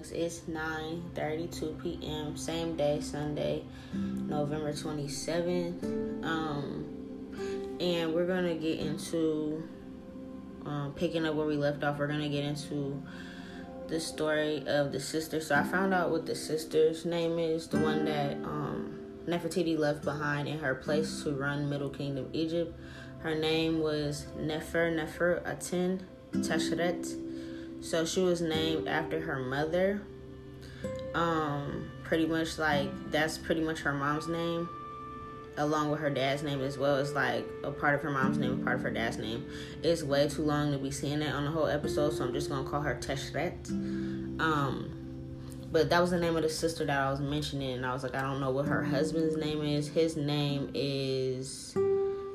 My. It's 9:32 p.m. Same day, Sunday, November 27th. Um, and we're gonna get into um, picking up where we left off. We're gonna get into the story of the sister. So I found out what the sister's name is, the one that um, Nefertiti left behind in her place to run Middle Kingdom Egypt. Her name was Nefer Nefer Aten Tashret. So she was named after her mother. Um, pretty much like that's pretty much her mom's name, along with her dad's name as well. It's like a part of her mom's name, part of her dad's name. It's way too long to be seeing that on the whole episode, so I'm just gonna call her Teshrit. Um, but that was the name of the sister that I was mentioning, and I was like, I don't know what her husband's name is. His name is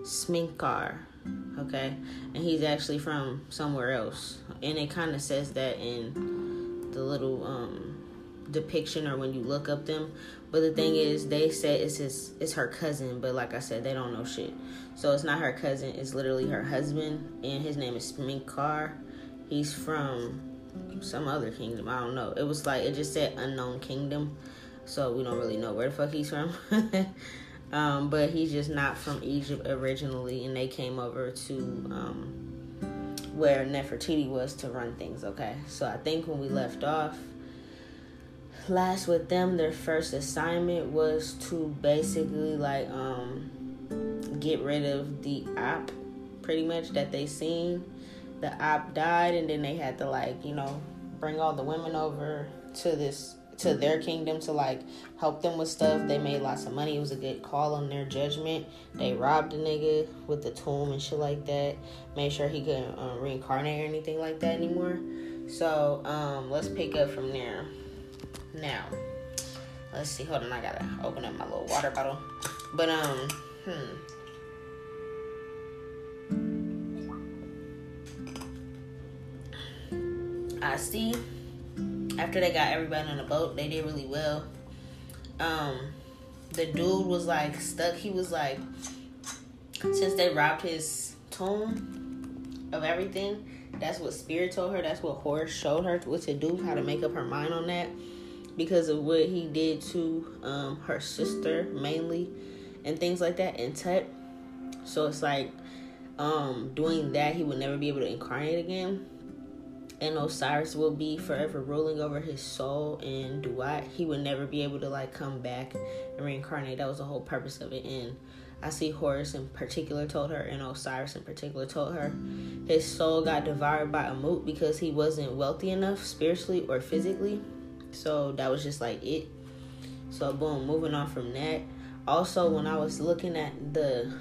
Smenkhkare, okay, and he's actually from somewhere else, and it kind of says that in the little um, depiction or when you look up them. But the thing is, they said it's his, it's her cousin, but like I said, they don't know shit. So it's not her cousin; it's literally her husband, and his name is Smenkhkare. He's from some other kingdom. I don't know. It was like it just said unknown kingdom, so we don't really know where the fuck he's from. Um, but he's just not from Egypt originally, and they came over to um, where Nefertiti was to run things. Okay, so I think when we left off last with them, their first assignment was to basically like um, get rid of the app, pretty much that they seen. The app died, and then they had to like you know bring all the women over to this to their kingdom to like help them with stuff. They made lots of money. It was a good call on their judgment. They robbed a nigga with the tomb and shit like that. Made sure he couldn't uh, reincarnate or anything like that anymore. So um, let's pick up from there. Now, let's see. Hold on, I gotta open up my little water bottle. But um, hmm. I see after they got everybody on the boat, they did really well. Um, the dude was like stuck. He was like, since they robbed his tomb of everything, that's what Spirit told her. That's what Horus showed her what to do, how to make up her mind on that, because of what he did to um, her sister mainly, and things like that, and Tut. So it's like, um, doing that, he would never be able to incarnate again and Osiris will be forever ruling over his soul and Duat. He would never be able to like come back and reincarnate. That was the whole purpose of it. And I see Horus in particular told her, and Osiris in particular told her, his soul got devoured by Amut because he wasn't wealthy enough spiritually or physically. So that was just like it. So boom, moving on from that. Also, when I was looking at the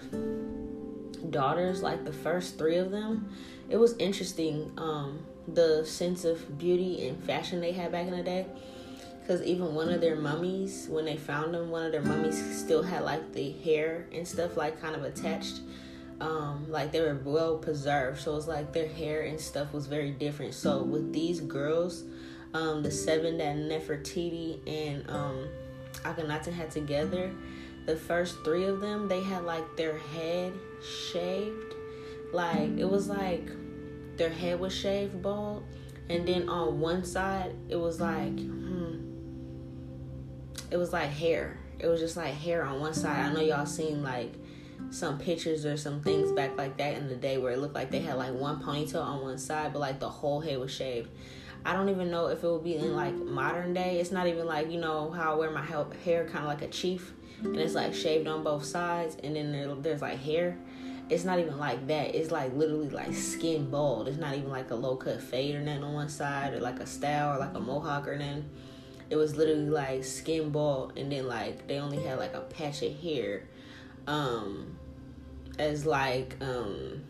daughters, like the first three of them, it was interesting. Um, the sense of beauty and fashion they had back in the day. Because even one of their mummies, when they found them, one of their mummies still had like the hair and stuff like kind of attached. Um, like they were well preserved. So it's like their hair and stuff was very different. So with these girls, um, the seven that Nefertiti and um, Akhenaten had together, the first three of them, they had like their head shaved. Like it was like their head was shaved bald, and then on one side it was like, hmm, it was like hair. It was just like hair on one side. I know y'all seen like some pictures or some things back like that in the day where it looked like they had like one ponytail on one side, but like the whole head was shaved. I don't even know if it would be in like modern day. It's not even like you know how I wear my hair kind of like a chief, and it's like shaved on both sides, and then there, there's like hair it's not even like that. It's like literally like skin bald. It's not even like a low cut fade or nothing on one side or like a style or like a mohawk or nothing. It was literally like skin bald and then like they only had like a patch of hair. Um as like um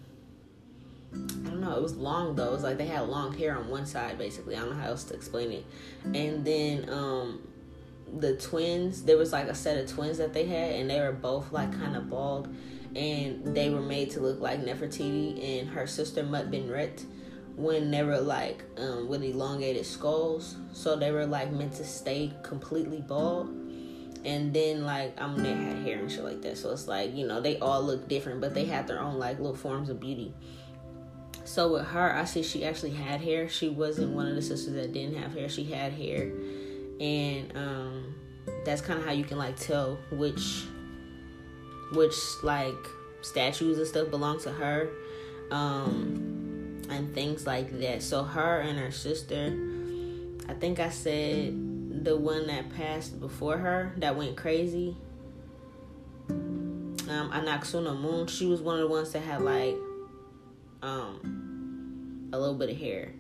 I don't know, it was long though. It was like they had long hair on one side basically. I don't know how else to explain it. And then um the twins, there was like a set of twins that they had and they were both like kind of bald and they were made to look like Nefertiti and her sister Mut Benret when they were like um, with elongated skulls. So they were like meant to stay completely bald. And then like I mean they had hair and shit like that. So it's like, you know, they all look different, but they had their own like little forms of beauty. So with her, I see she actually had hair. She wasn't one of the sisters that didn't have hair. She had hair, and um, that's kind of how you can like tell which which like statues and stuff belong to her, um, and things like that. So her and her sister, I think I said the one that passed before her that went crazy. Um, Ankhesenamun, she was one of the ones that had like um a little bit of hair.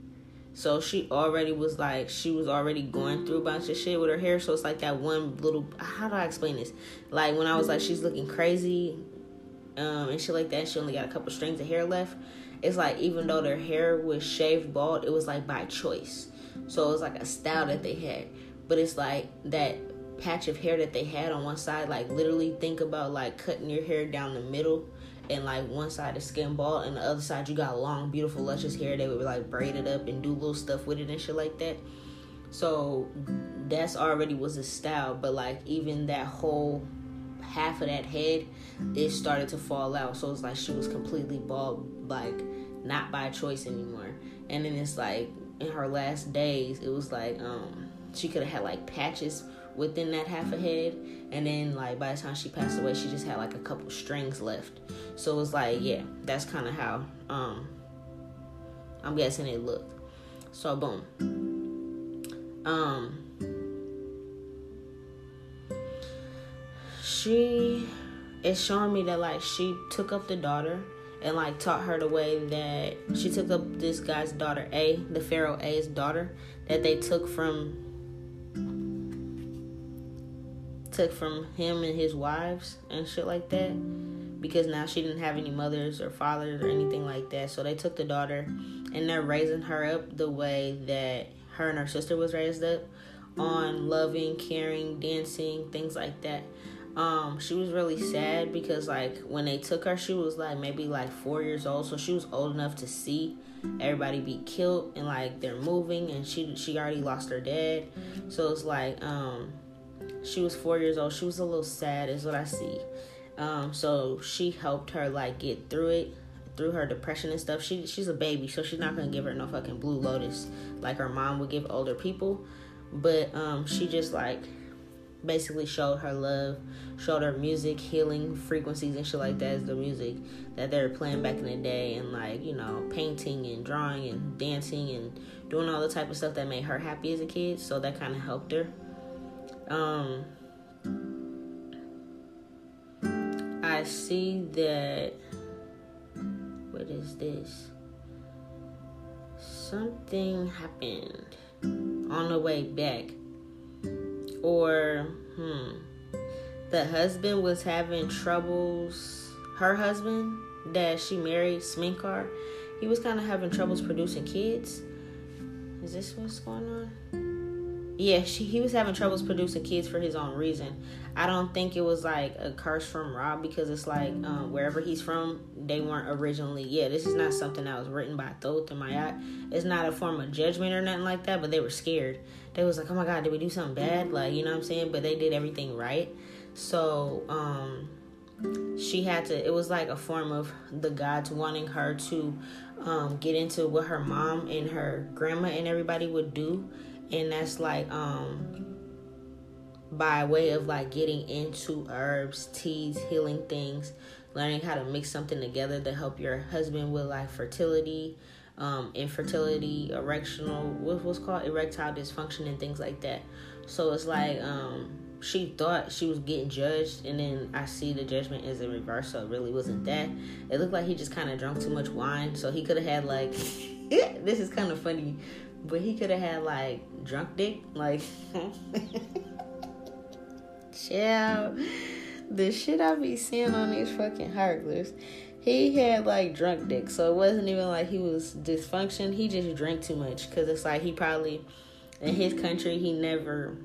So she already was like she was already going through a bunch of shit with her hair. So it's like that one little how do I explain this? Like when I was like she's looking crazy, um, and shit like that, she only got a couple strings of hair left. It's like even though their hair was shaved bald, it was like by choice. So it was like a style that they had. But it's like that patch of hair that they had on one side, like literally think about like cutting your hair down the middle and like one side is skin bald and the other side you got long, beautiful, luscious hair. They would like braid it up and do little stuff with it and shit like that. So that's already was a style, but like even that whole half of that head, it started to fall out. So it's like she was completely bald, like not by choice anymore. And then it's like in her last days, it was like um she could have had like patches within that half a head. And then like by the time she passed away she just had like a couple strings left. So it was like yeah that's kind of how um i'm guessing it looked. So boom. Um she is showing me that like she took up the daughter and like taught her the way that she took up this guy's daughter a the pharaoh a's daughter that they took from took from him and his wives and shit like that because now she didn't have any mothers or fathers or anything like that. So they took the daughter and they're raising her up the way that her and her sister was raised up on loving, caring, dancing, things like that. Um, she was really sad because like when they took her, she was like maybe like four years old, so she was old enough to see everybody be killed and like they're moving, and she she already lost her dad, so it's like um she was four years old. She was a little sad, is what I see. Um, so she helped her like get through it, through her depression and stuff. She she's a baby, so she's not gonna give her no fucking blue lotus like her mom would give older people. But um, she just like basically showed her love, showed her music, healing frequencies and shit like that is the music that they were playing back in the day, and like you know painting and drawing and dancing and doing all the type of stuff that made her happy as a kid. So that kind of helped her. Um, I see that. What is this? Something happened on the way back. Or, hmm. The husband was having troubles. Her husband that she married, Smenkhkare, he was kind of having troubles producing kids. Is this what's going on? Yeah, she, he was having troubles producing kids for his own reason. I don't think it was like a curse from Rob because it's like um, wherever he's from, they weren't originally. Yeah, this is not something that was written by Thoth or Mayat. It's not a form of judgment or nothing like that. But they were scared. They was like, oh my god, did we do something bad? Like you know what I'm saying? But they did everything right. So um, she had to. It was like a form of the gods wanting her to um, get into what her mom and her grandma and everybody would do and that's like um by way of like getting into herbs, teas, healing things, learning how to mix something together to help your husband with like fertility, um, infertility, erectional, what was called erectile dysfunction and things like that. So it's like um, she thought she was getting judged, and then I see the judgment is in reverse. So it really wasn't that. It looked like he just kind of drank too much wine, so he could have had like. this is kind of funny but he could have had like drunk dick, like chill. The shit I be seeing on these fucking hurdlers. He had like drunk dick, so it wasn't even like he was dysfunction. He just drank too much because it's like he probably in his country he never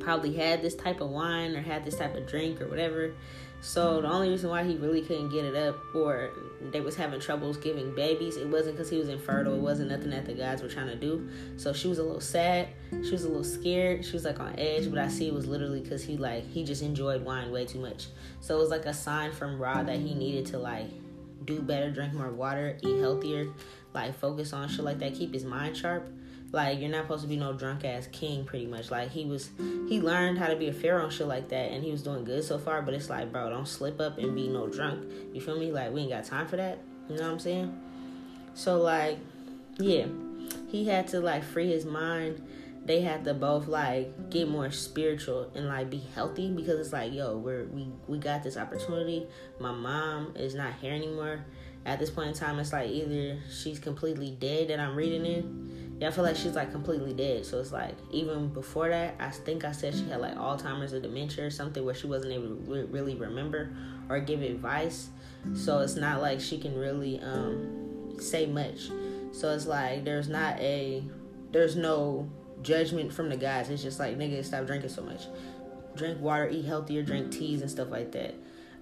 probably had this type of wine or had this type of drink or whatever. So the only reason why he really couldn't get it up or they was having troubles giving babies, it wasn't because he was infertile. It wasn't nothing that the guys were trying to do. So she was a little sad. She was a little scared. She was like on edge. But I see it was literally because he like he just enjoyed wine way too much. So it was like a sign from Ra that he needed to like do better, drink more water, eat healthier, like focus on shit like that, keep his mind sharp. Like you're not supposed to be no drunk ass king, pretty much. Like he was, he learned how to be a pharaoh and shit like that, and he was doing good so far. But it's like, bro, don't slip up and be no drunk. You feel me? Like we ain't got time for that. You know what I'm saying? So like, yeah, he had to like free his mind. They had to both like get more spiritual and like be healthy because it's like, yo, we're we we got this opportunity. My mom is not here anymore. At this point in time, it's like either she's completely dead that I'm reading in. Yeah, I feel like she's like completely dead. So it's like even before that, I think I said she had like Alzheimer's or dementia or something where she wasn't able to really remember or give advice. So it's not like she can really um, say much. So it's like there's not a there's no judgment from the guys. It's just like nigga, stop drinking so much. Drink water, eat healthier, drink teas and stuff like that.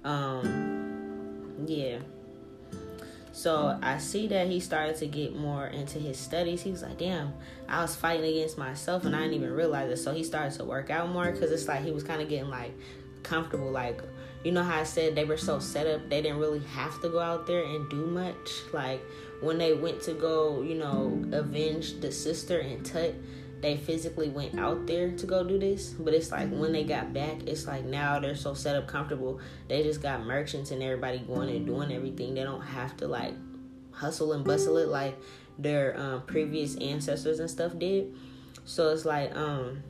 Um, yeah. So I see that he started to get more into his studies. He was like, damn, I was fighting against myself and I didn't even realize it. So he started to work out more because it's like he was kind of getting like comfortable. Like, you know how I said they were so set up, they didn't really have to go out there and do much. Like, when they went to go, you know, avenge the sister and Tut, they physically went out there to go do this. But it's like when they got back, it's like now they're so set up comfortable. They just got merchants and everybody going and doing everything. They don't have to like hustle and bustle it like their um, previous ancestors and stuff did. So it's like um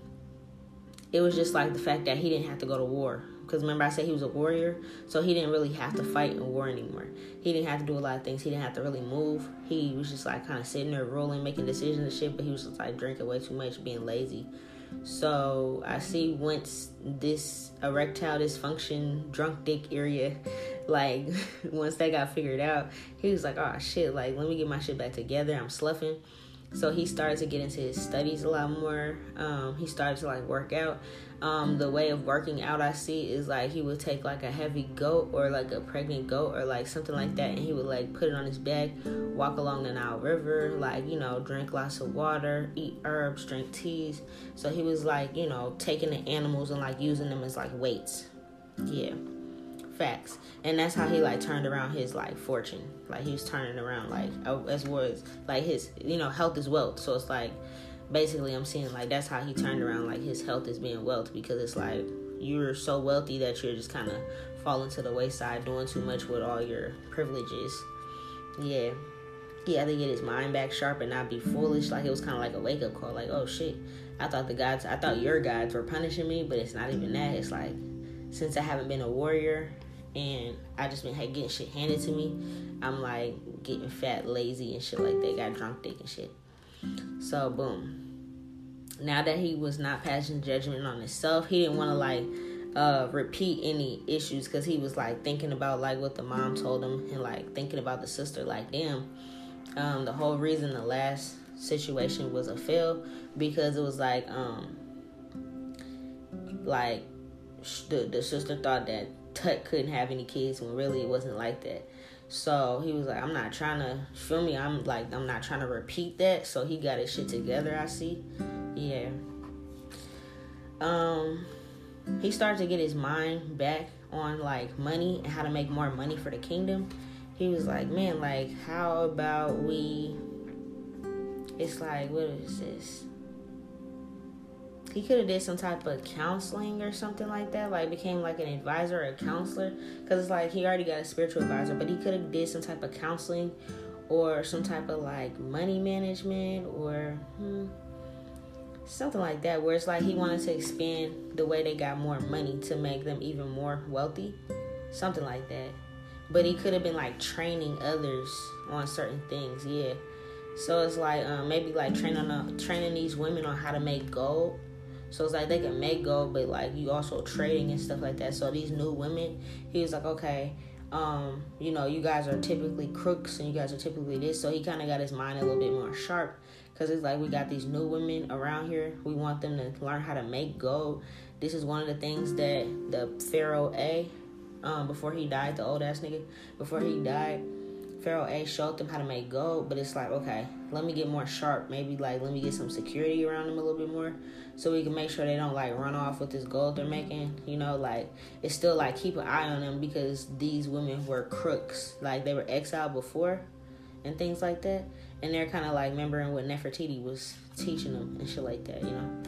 it was just like the fact that he didn't have to go to war because remember I said he was a warrior, so he didn't really have to fight in war anymore. He didn't have to do a lot of things. He didn't have to really move. He was just like kind of sitting there, rolling, making decisions and shit. But he was just like drinking way too much, being lazy. So I see once this erectile dysfunction, drunk dick area, like once that got figured out, he was like, oh shit, like let me get my shit back together. I'm sloughing. So he started to get into his studies a lot more. Um, he started to like work out um, the way of working out I see is like he would take like a heavy goat or like a pregnant goat or like something like that, and he would like put it on his back, walk along the Nile River, like you know, drink lots of water, eat herbs, drink teas. So he was like you know taking the animals and like using them as like weights. Yeah, facts. And that's how he like turned around his like fortune. Like he was turning around like as was like his you know health is wealth. So it's like basically I'm seeing like that's how he turned around like his health is being wealth because it's like you're so wealthy that you're just kind of falling to the wayside doing too much with all your privileges. Yeah. He to get his mind back sharp and not be foolish. Like it was kind of like a wake up call. Like, oh shit, I thought the gods, I thought your gods were punishing me, but it's not even that. It's like since I haven't been a warrior and I just been getting shit handed to me, I'm like getting fat, lazy, and shit like that. Got drunk, dick and shit. So boom. Now that he was not passing judgment on himself, he didn't want to like uh repeat any issues because he was like thinking about like what the mom told him and like thinking about the sister like damn um the whole reason the last situation was a fail because it was like um like the, the sister thought that Tut couldn't have any kids when really it wasn't like that so he was like, I'm not trying to feel me. I'm like, I'm not trying to repeat that. So he got his shit together. I see. Yeah. Um, he started to get his mind back on like money and how to make more money for the kingdom. He was like, man, like, how about we? It's like, what is this? He could have did some type of counseling or something like that like became like an advisor or a counselor. Because it's like he already got a spiritual advisor but he could have did some type of counseling or some type of like money management or hmm, something like that where it's like he wanted to expand the way they got more money to make them even more wealthy. Something like that. But he could have been like training others on certain things yeah. So it's like um, maybe like training uh, training these women on how to make gold so it's like they can make gold, but like you also trading and stuff like that. So these new women, he was like, okay, um, you know, you guys are typically crooks and you guys are typically this. So he kind of got his mind a little bit more sharp because it's like we got these new women around here. We want them to learn how to make gold. This is one of the things that the Pharaoh A, um, before he died, the old ass nigga, before he died, Pharaoh A showed them how to make gold, but it's like, okay, let me get more sharp. Maybe like let me get some security around them a little bit more so we can make sure they don't like run off with this gold they're making. You know, like it's still like keep an eye on them because these women were crooks. Like they were exiled before and things like that. And they're kind of like remembering what Nefertiti was teaching them and shit like that, you know.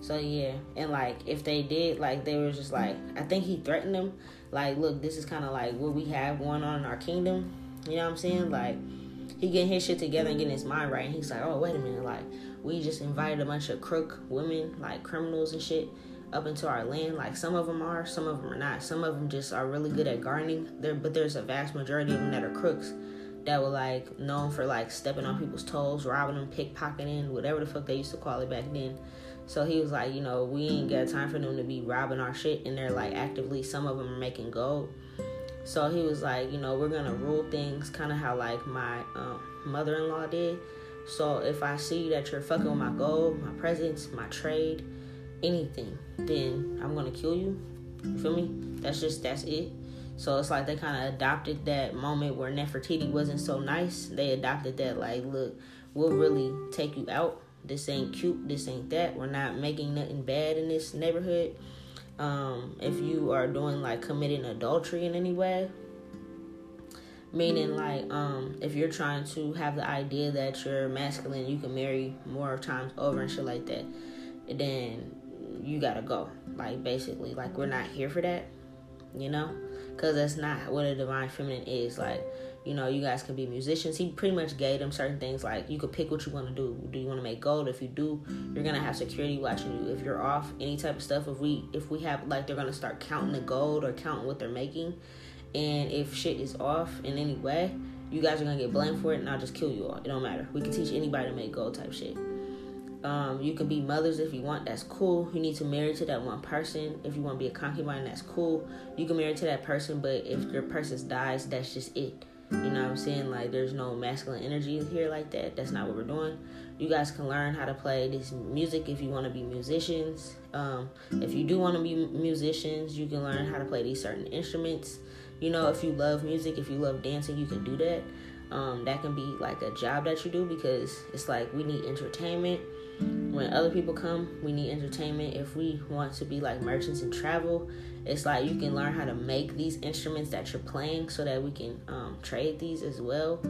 So yeah, and like if they did, like they were just like, I think he threatened them, like, look, this is kind of like what we have going on in our kingdom. You know what I'm saying? Like he getting his shit together and getting his mind right. And he's like, oh wait a minute, like we just invited a bunch of crook women, like criminals and shit, up into our land. Like some of them are, some of them are not. Some of them just are really good at gardening. There, but there's a vast majority of them that are crooks that were like known for like stepping on people's toes, robbing them, pickpocketing, whatever the fuck they used to call it back then. So he was like, you know, we ain't got time for them to be robbing our shit, and they're like actively. Some of them are making gold. So he was like, you know, we're gonna rule things kind of how like my um, mother-in-law did. So if I see that you're fucking with my gold, my presence, my trade, anything, then I'm gonna kill you. You feel me? That's just that's it. So it's like they kind of adopted that moment where Nefertiti wasn't so nice. They adopted that like, look, we'll really take you out. This ain't cute. This ain't that. We're not making nothing bad in this neighborhood. Um, if you are doing like committing adultery in any way, meaning like um, if you're trying to have the idea that you're masculine, you can marry more times over and shit like that, then you gotta go. Like basically, like we're not here for that, you know because that's not what a divine feminine is. Like, you know, you guys can be musicians. He pretty much gave them certain things like you could pick what you want to do. Do you want to make gold? If you do, you're gonna have security watching you. If you're off, any type of stuff. If we if we have like they're gonna start counting the gold or counting what they're making, and if shit is off in any way, you guys are gonna get blamed for it, and I'll just kill you all. It don't matter. We can teach anybody to make gold type shit. Um, you can be mothers if you want. That's cool. You need to marry to that one person. If you want to be a concubine, that's cool. You can marry to that person, but if your person dies, that's just it. You know what I'm saying? Like, there's no masculine energy here like that. That's not what we're doing. You guys can learn how to play this music if you want to be musicians. Um, if you do want to be musicians, you can learn how to play these certain instruments. You know, if you love music, if you love dancing, you can do that. Um, that can be like a job that you do because it's like we need entertainment when other people come, we need entertainment. If we want to be like merchants and travel, it's like you can learn how to make these instruments that you're playing so that we can um, trade these as well.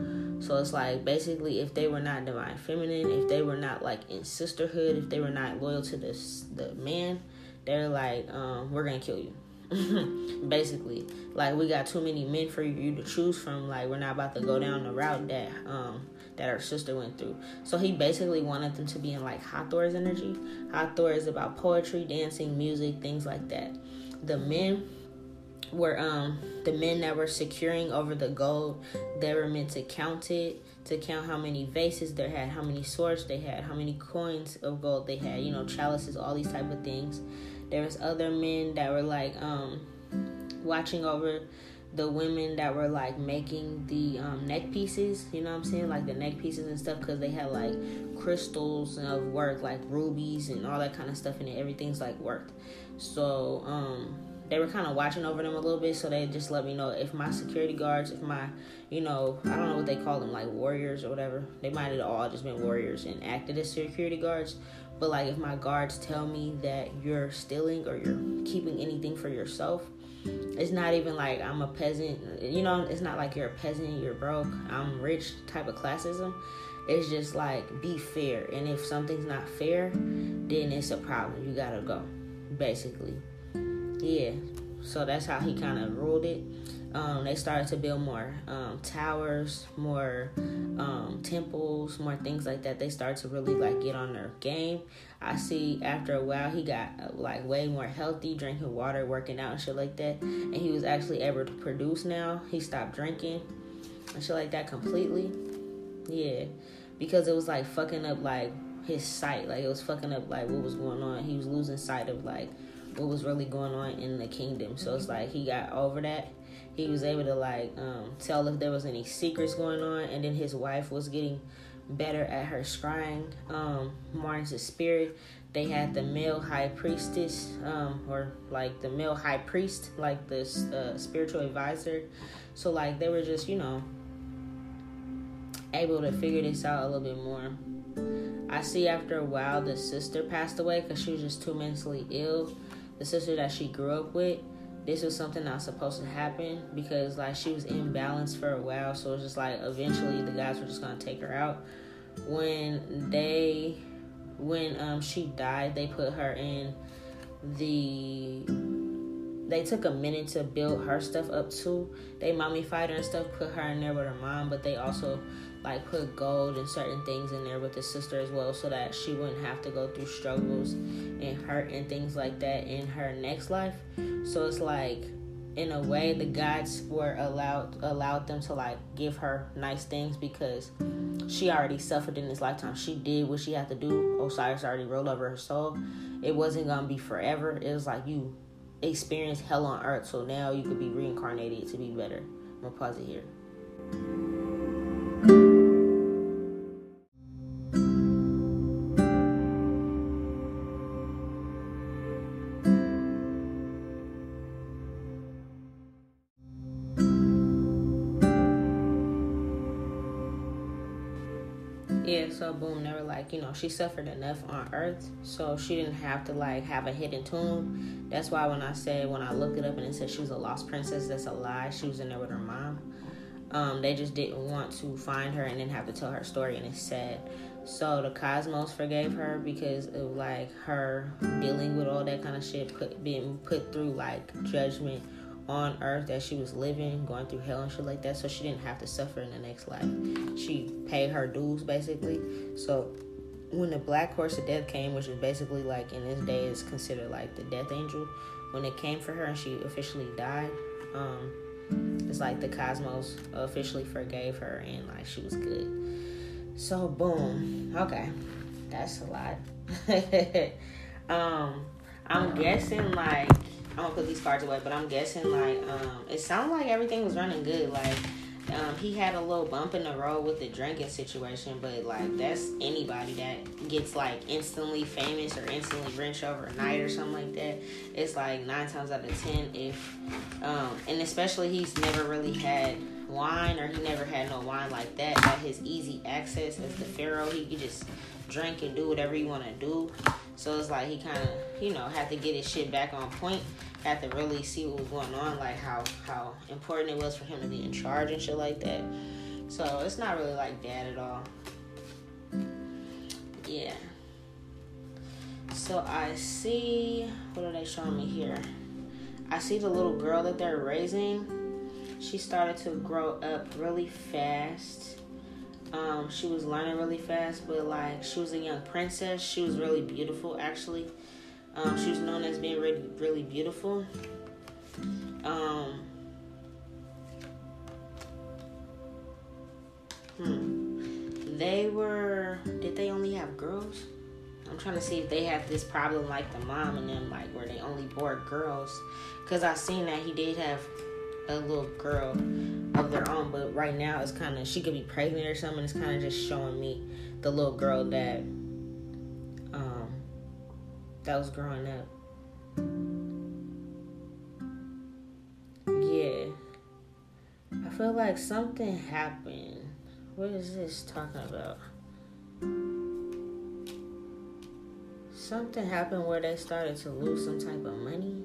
So it's like basically, if they were not divine feminine, if they were not like in sisterhood, if they were not loyal to this the man, they're like, um, we're gonna kill you. basically like we got too many men for you to choose from like we're not about to go down the route that um that her sister went through. So he basically wanted them to be in like Hathor's energy. Hathor is about poetry, dancing, music, things like that. The men were um the men that were securing over the gold, they were meant to count it, to count how many vases they had, how many swords they had, how many coins of gold they had, you know, chalices, all these type of things. There was other men that were like um watching over the women that were like making the um, neck pieces, you know what I'm saying? Like the neck pieces and stuff, because they had like crystals of worth, like rubies and all that kind of stuff it. Everything's like worth. So, um, they were kind of watching over them a little bit, so they just let me know if my security guards, if my, you know, I don't know what they call them, like warriors or whatever. They might have all just been warriors and acted as security guards. But like, if my guards tell me that you're stealing or you're keeping anything for yourself, it's not even like I'm a peasant. You know, it's not like you're a peasant, you're broke, I'm rich type of classism. It's just like be fair. And if something's not fair, then it's a problem. You gotta go, basically. Yeah. So that's how he kind of ruled it um, they started to build more um, towers, more um, temples, more things like that. They started to really like get on their game. I see after a while he got like way more healthy, drinking water, working out and shit like that, and he was actually able to produce now. He stopped drinking and shit like that completely. Yeah, because it was like fucking up like his sight, like it was fucking up like what was going on. He was losing sight of like what was really going on in the kingdom. So it's like he got over that he was able to like um, tell if there was any secrets going on and then his wife was getting better at her scrying um, more into spirit they had the male high priestess um, or like the male high priest like this uh, spiritual advisor so like they were just you know able to figure this out a little bit more. I see after a while the sister passed away because she was just too mentally ill. The sister that she grew up with, this was something that was supposed to happen because like she was imbalanced for a while. So it's just like eventually the guys were just gonna take her out. When they, when um she died, they put her in the they took a minute to build her stuff up too. They mummified her and stuff, put her in there with her mom, but they also like put gold and certain things in there with the sister as well so that she wouldn't have to go through struggles and hurt and things like that in her next life. So it's like in a way the gods were allowed allowed them to like give her nice things because she already suffered in this lifetime. She did what she had to do. Osiris already rolled over her soul. It wasn't gonna be forever. It was like you experienced hell on earth, so now you could be reincarnated to be better. I'm gonna pause it here. Boom they were like you know she suffered enough on earth so she didn't have to like have a hidden tomb. That's why when i said when i looked it up and it said she was a lost princess that's a lie. She was in there with her mom. Um, they just didn't want to find her and then have to tell her story and it's sad. So the cosmos forgave her because of like her dealing with all that kind of shit put being put through like judgment on earth that she was living, going through hell and shit like that, so she didn't have to suffer in the next life. She paid her dues basically. So when the black horse of death came, which is basically like in this day is considered like the death angel, when it came for her and she officially died, um, it's like the cosmos officially forgave her and like she was good. So boom. Okay. That's a lot. um I'm guessing like I'm gonna put these cards away, but I'm guessing like um, it sounded like everything was running good. Like um, he had a little bump in the road with the drinking situation, but like that's anybody that gets like instantly famous or instantly rich overnight or something like that. It's like nine times out of ten if, um, and especially he's never really had wine or he never had no wine like that. At his easy access as the pharaoh, he could just drink and do whatever you want to do. So it's like he kind of, you know, had to get his shit back on point. Had to really see what was going on, like how how important it was for him to be in charge and shit like that. So it's not really like that at all. Yeah. So I see, what are they showing me here? I see the little girl that they're raising. She started to grow up really fast um, she was learning really fast, but like she was a young princess. She was really beautiful, actually. Um, she was known as being really, really beautiful. Um, hmm. They were. Did they only have girls? I'm trying to see if they have this problem like the mom and them, like where they only bore girls. Cause I seen that he did have a little girl of their own, but right now it's kind of she could be pregnant or something. It's kind of just showing me the little girl that um that was growing up. Yeah, I feel like something happened. What is this talking about? Something happened where they started to lose some type of money.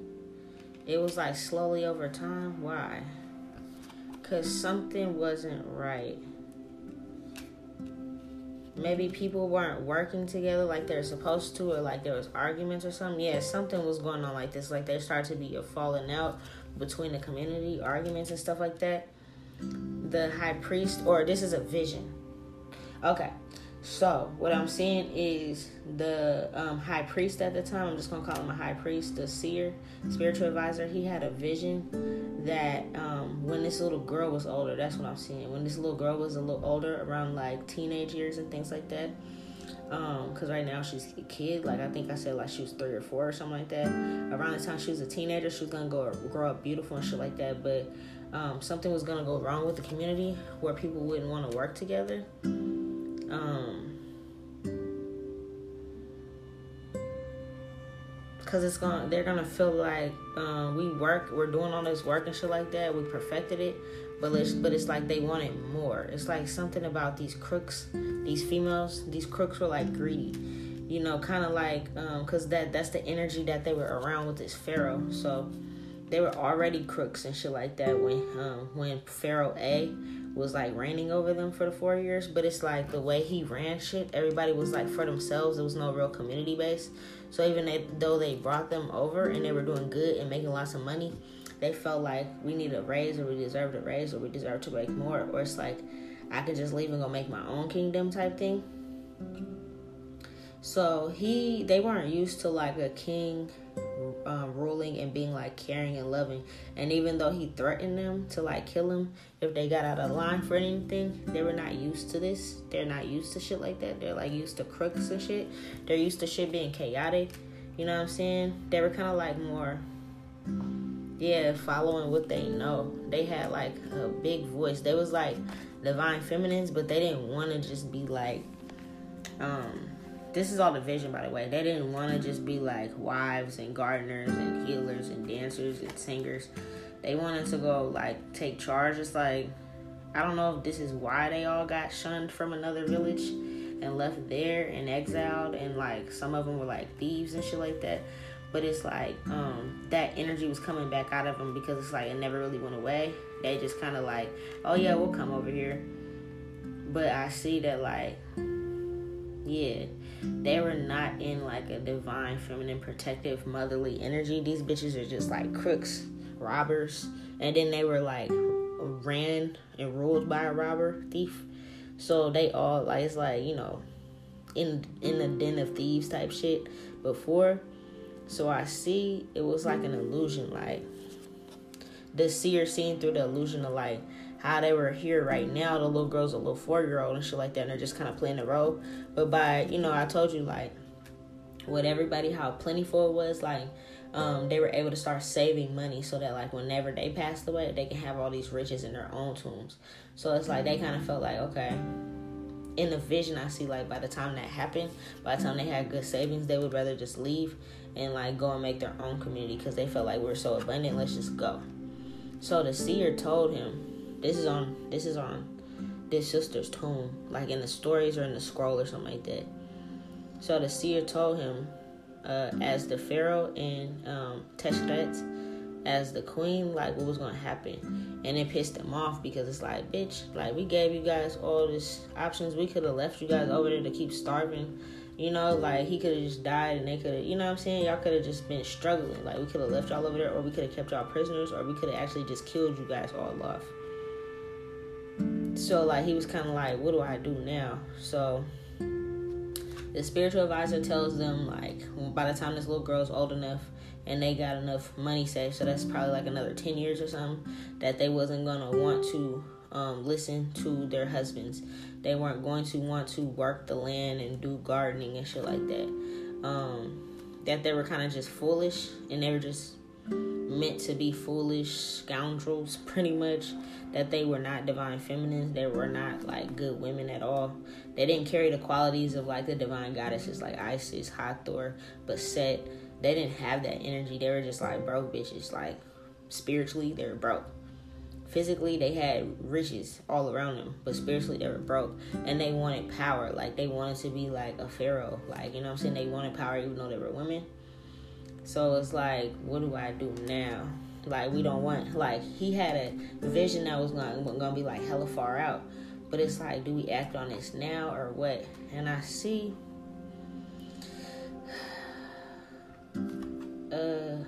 It was like slowly over time. Why? Because something wasn't right. Maybe people weren't working together like they're supposed to, or like there was arguments or something. Yeah, something was going on like this. Like there started to be a falling out between the community, arguments and stuff like that. The high priest, or this is a vision. Okay, so what I'm seeing is the um, high priest at the time. I'm just gonna call him a high priest, the seer, spiritual advisor. He had a vision that um, when this little girl was older, that's what I'm seeing. When this little girl was a little older, around like teenage years and things like that. Um, cause right now she's a kid. Like I think I said, like she was three or four or something like that. Around the time she was a teenager, she was gonna go grow up beautiful and shit like that. But um, something was gonna go wrong with the community where people wouldn't want to work together um because it's gonna they're gonna feel like um, we work we're doing all this work and shit like that we perfected it but it's but it's like they wanted more. It's like something about these crooks, these females, these crooks were like greedy, you know, kind of like um, cause that that's the energy that they were around with this pharaoh. So they were already crooks and shit like that when um, when Pharaoh A was like reigning over them for the four years. But it's like the way he ran shit, everybody was like for themselves. There was no real community base. So even though they brought them over and they were doing good and making lots of money, they felt like we need a raise or we deserve a raise or we deserve to make more. Or it's like I could just leave and go make my own kingdom type thing. So he, they weren't used to like a king um, ruling and being like caring and loving. And even though he threatened them to like kill him if they got out of line for anything, they were not used to this. They're not used to shit like that. They're like used to crooks and shit. They're used to shit being chaotic. You know what I'm saying? They were kind of like more, yeah, following what they know. They had like a big voice. They was like divine feminines, but they didn't want to just be like, um, this is all the vision by the way. They didn't want to just be like wives and gardeners and healers and dancers and singers. They wanted to go like take charge. It's like i don't know if this is why they all got shunned from another village and left there and exiled and like some of them were like thieves and shit like that. But it's like um that energy was coming back out of them because it's like it never really went away. They just kind of like oh yeah we'll come over here. But i see that like yeah they were not in like a divine feminine protective motherly energy. These bitches are just like crooks robbers. And then they were like ran and ruled by a robber thief. So they all like it's like you know in in the den of thieves type shit before. So i see it was like an illusion like the seer seeing through the illusion of like how they were here right now. The little girl's a little four year old and shit like that, and they're just kind of playing the role. But by you know, I told you like with everybody how plentiful it was, like um, they were able to start saving money so that like whenever they passed away, they can have all these riches in their own tombs. So it's like they kind of felt like okay. In the vision, I see like by the time that happened, by the time they had good savings, they would rather just leave and like go and make their own community because they felt like we are so abundant. Let's just go. So the seer told him, this is on this is on this sister's tomb, like in the stories or in the scroll or something like that. So the seer told him, uh, as the pharaoh and um, Teshrit, as the queen, like what was gonna happen, and it pissed him off because it's like, bitch, like we gave you guys all these options. We could have left you guys over there to keep starving. You know, like he could have just died and they could have, you know what I'm saying? Y'all could have just been struggling. Like we could have left y'all over there, or we could have kept y'all prisoners, or we could have actually just killed you guys all off so like he was kind of like what do i do now? So the spiritual advisor tells them like by the time this little girl's old enough and they got enough money saved so that's probably like another 10 years or something that they wasn't gonna want to um, listen to their husbands. They weren't going to want to work the land and do gardening and shit like that. Um, that they were kind of just foolish and they were just meant to be foolish scoundrels pretty much that they were not divine feminines they were not like good women at all. They didn't carry the qualities of like the divine goddesses like isis hathor Bastet they didn't have that energy. They were just like broke bitches. Like spiritually they were broke. Physically they had riches all around them but spiritually they were broke. And they wanted power. Like they wanted to be like a pharaoh. Like you know what i'm saying? They wanted power even though they were women so it's like, what do I do now? Like we don't want like he had a vision that was gonna gonna be like hella far out, but it's like, do we act on this now or what? And I see, uh,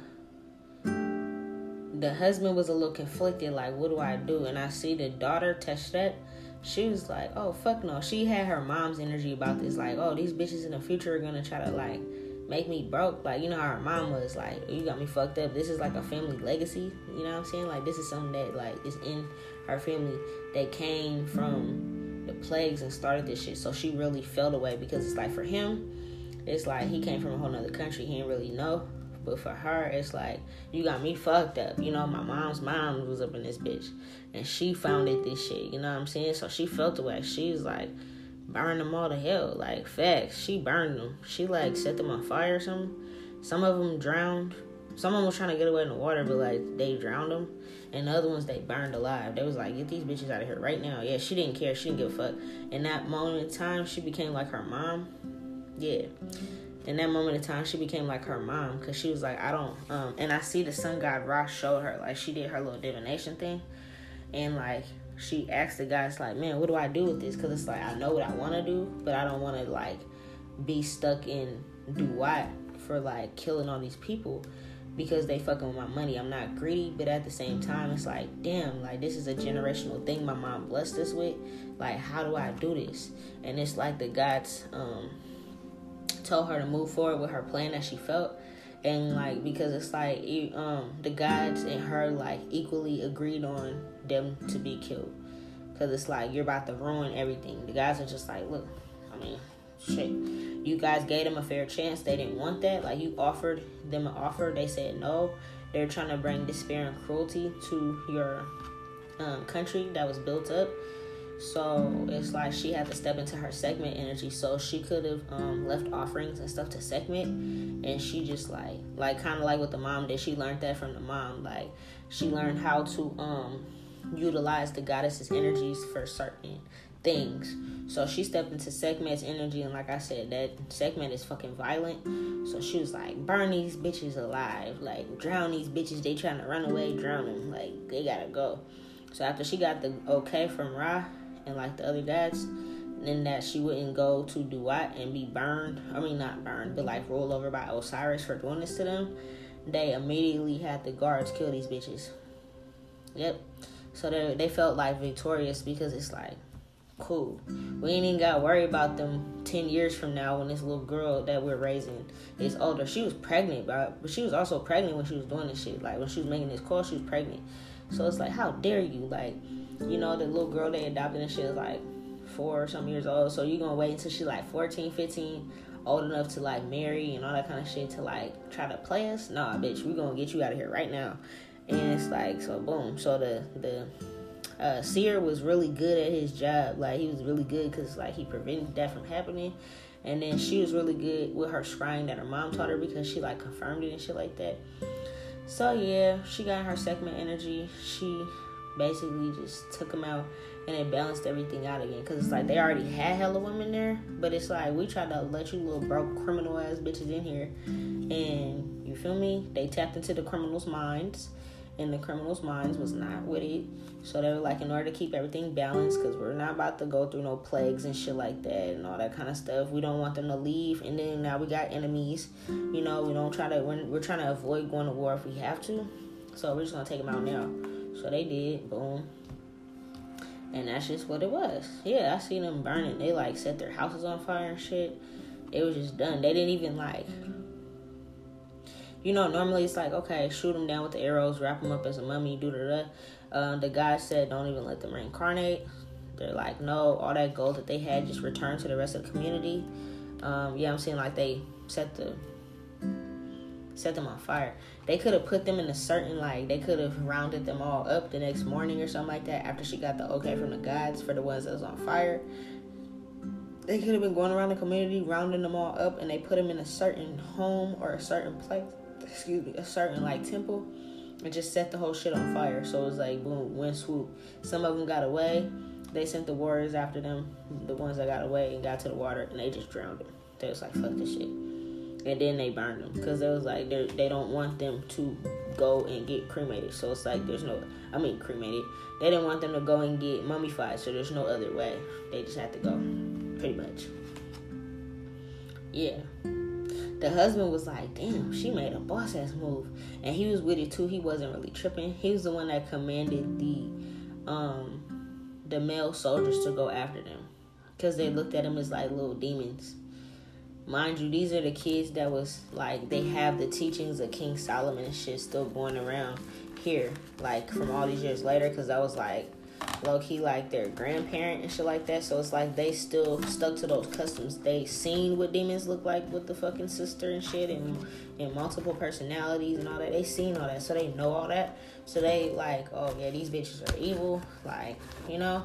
the husband was a little conflicted, like, what do I do? And I see the daughter Teshrit, she was like, oh fuck no. She had her mom's energy about this, like, oh these bitches in the future are gonna try to like make me broke. Like, you know how her mom was like, you got me fucked up. This is like a family legacy. You know what I'm saying? Like, this is something that, like, is in her family that came from the plagues and started this shit. So she really felt away because it's like for him, it's like he came from a whole nother country. He didn't really know. But for her, it's like, you got me fucked up. You know, my mom's mom was up in this bitch. And she founded this shit. You know what I'm saying? So she felt away. She's like, burn them all to hell. Like facts, she burned them. She like set them on fire or something. Some of them drowned. someone was trying to get away in the water, but like they drowned them, and the other ones they burned alive. They was like, get these bitches out of here right now. Yeah, she didn't care. She didn't give a fuck. In that moment in time, she became like her mom. Yeah. In that moment in time, she became like her mom because she was like, I don't. Um, and I see the sun god Ra showed her like she did her little divination thing, and like she asked the guys like, man, what do I do with this? Because it's like I know what I want to do, but I don't want to like be stuck in do what for like killing all these people because they fucking with my money. I'm not greedy, but at the same time, it's like, damn, like this is a generational thing my mom blessed us with. Like, how do I do this? And it's like the gods um told her to move forward with her plan that she felt. And like because it's like um the gods and her like equally agreed on them to be killed. Cause it's like you're about to ruin everything. The guys are just like, look, I mean, shit. You guys gave them a fair chance. They didn't want that. Like you offered them an offer. They said no. They're trying to bring despair and cruelty to your um, country that was built up. So it's like she had to step into her Sekhmet energy. So she could have um, left offerings and stuff to Sekhmet, and she just like like kind of like what the mom did. She learned that from the mom. Like she learned how to um, utilize the goddess's energies for certain things. So she stepped into Sekhmet's energy, and like I said, that Sekhmet is fucking violent. So she was like, burn these bitches alive, like drown these bitches. They trying to run away, drown them. Like they gotta go. So after she got the okay from Ra and like the other dads then that she wouldn't go to Duat and be burned. I mean, not burned, but like rolled over by Osiris for doing this to them. They immediately had the guards kill these bitches. Yep. So they they felt like victorious because it's like cool. We ain't even got to worry about them 10 years from now when this little girl that we're raising is older. She was pregnant, but she was also pregnant when she was doing this shit. Like, when she was making this call, she was pregnant. So it's like, how dare you? Like, you know, the little girl they adopted and she was like four or some years old. So you're gonna wait until she like 14, 15, old enough to like marry and all that kind of shit to like try to play us? Nah, bitch, we gonna get you out of here right now. And it's like, so boom. So the, the, uh, Seer was really good at his job. Like he was really good because like he prevented that from happening. And then she was really good with her scrying that her mom taught her because she like confirmed it and shit like that. So yeah, she got her Sekhmet energy. She basically just took them out and it balanced everything out again. Cause it's like they already had hella women there, but it's like we tried to let you little broke criminal ass bitches in here, and you feel me? They tapped into the criminals' minds and the criminals' minds was not with it. So they were like, in order to keep everything balanced, because we're not about to go through no plagues and shit like that and all that kind of stuff. We don't want them to leave, and then now we got enemies. You know, we don't try to. We're, we're trying to avoid going to war if we have to. So we're just gonna take them out now. So they did. Boom. And that's just what it was. Yeah, I seen them burning. They like set their houses on fire and shit. It was just done. They didn't even like you know, normally it's like, okay, shoot them down with the arrows, wrap them up as a mummy, do da da. Uh, the guy said, don't even let them reincarnate. They're like, no, all that gold that they had just returned to the rest of the community. Um, yeah, I'm seeing like they set the set them on fire. They could have put them in a certain like they could have rounded them all up the next morning or something like that after she got the okay from the gods for the ones that was on fire. They could have been going around the community rounding them all up and they put them in a certain home or a certain place excuse me, a certain like temple and just set the whole shit on fire. So it was like boom, wind swoop. Some of them got away. They sent the warriors after them, the ones that got away and got to the water, and they just drowned them. They was like, fuck this shit. And then they burned them because it was like they they don't want them to go and get cremated. So it's like there's no, I mean cremated. They didn't want them to go and get mummified. So there's no other way. They just had to go, pretty much. Yeah the husband was like, damn, she made a boss ass move. And he was with it too. He wasn't really tripping. He was the one that commanded the um the male soldiers to go after them. Cause they looked at him as like little demons. Mind you, these are the kids that was like they have the teachings of King Solomon and shit still going around here, like from all these years later, because I was like low key like their grandparent and shit like that. So it's like they still stuck to those customs. They seen what demons look like with the fucking sister and shit and and multiple personalities and all that. They seen all that, so they know all that. So they like, oh yeah, these bitches are evil. Like you know.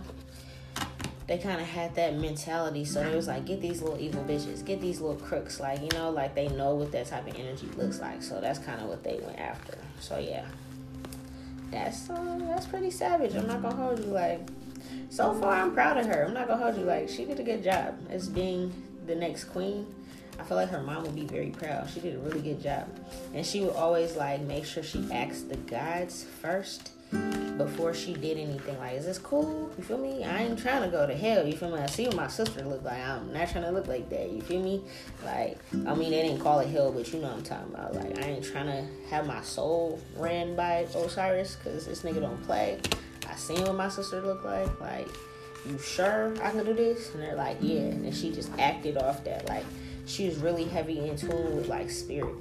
They kind of had that mentality. So they was like, get these little evil bitches, get these little crooks. Like, you know, like they know what that type of energy looks like. So that's kind of what they went after. So yeah, that's uh, that's pretty savage. I'm not gonna hold you. Like, so far, I'm proud of her. I'm not gonna hold you. Like, she did a good job as being the next queen. I feel like her mom would be very proud. She did a really good job, and she would always like make sure she asked the gods first before she did anything. Like, is this cool? You feel me? I ain't trying to go to hell. You feel me? I see what my sister look like. I'm not trying to look like that. You feel me? Like, I mean, they didn't call it hell, but you know what I'm talking about. Like, I ain't trying to have my soul ran by Osiris because this nigga don't play. I seen what my sister look like. Like, you sure I can do this? And they're like, yeah. And then she just acted off that. Like, she was really heavy in tune with like spirit.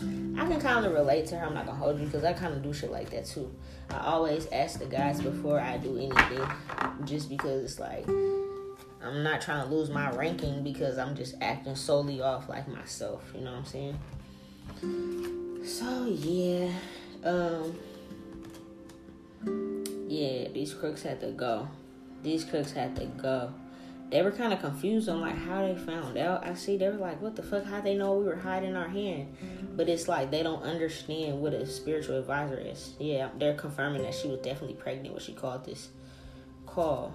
I can kind of relate to her. I'm not gonna hold you because I kind of do shit like that too. I always ask the guys before I do anything, just because it's like I'm not trying to lose my ranking because I'm just acting solely off like myself. You know what I'm saying? So yeah, um, yeah, these crooks had to go. These crooks had to go they were kind of confused on like how they found out. I see they were like, "What the fuck? How they know we were hiding our hand?" But it's like they don't understand what a spiritual advisor is. Yeah, they're confirming that she was definitely pregnant. What she called this call.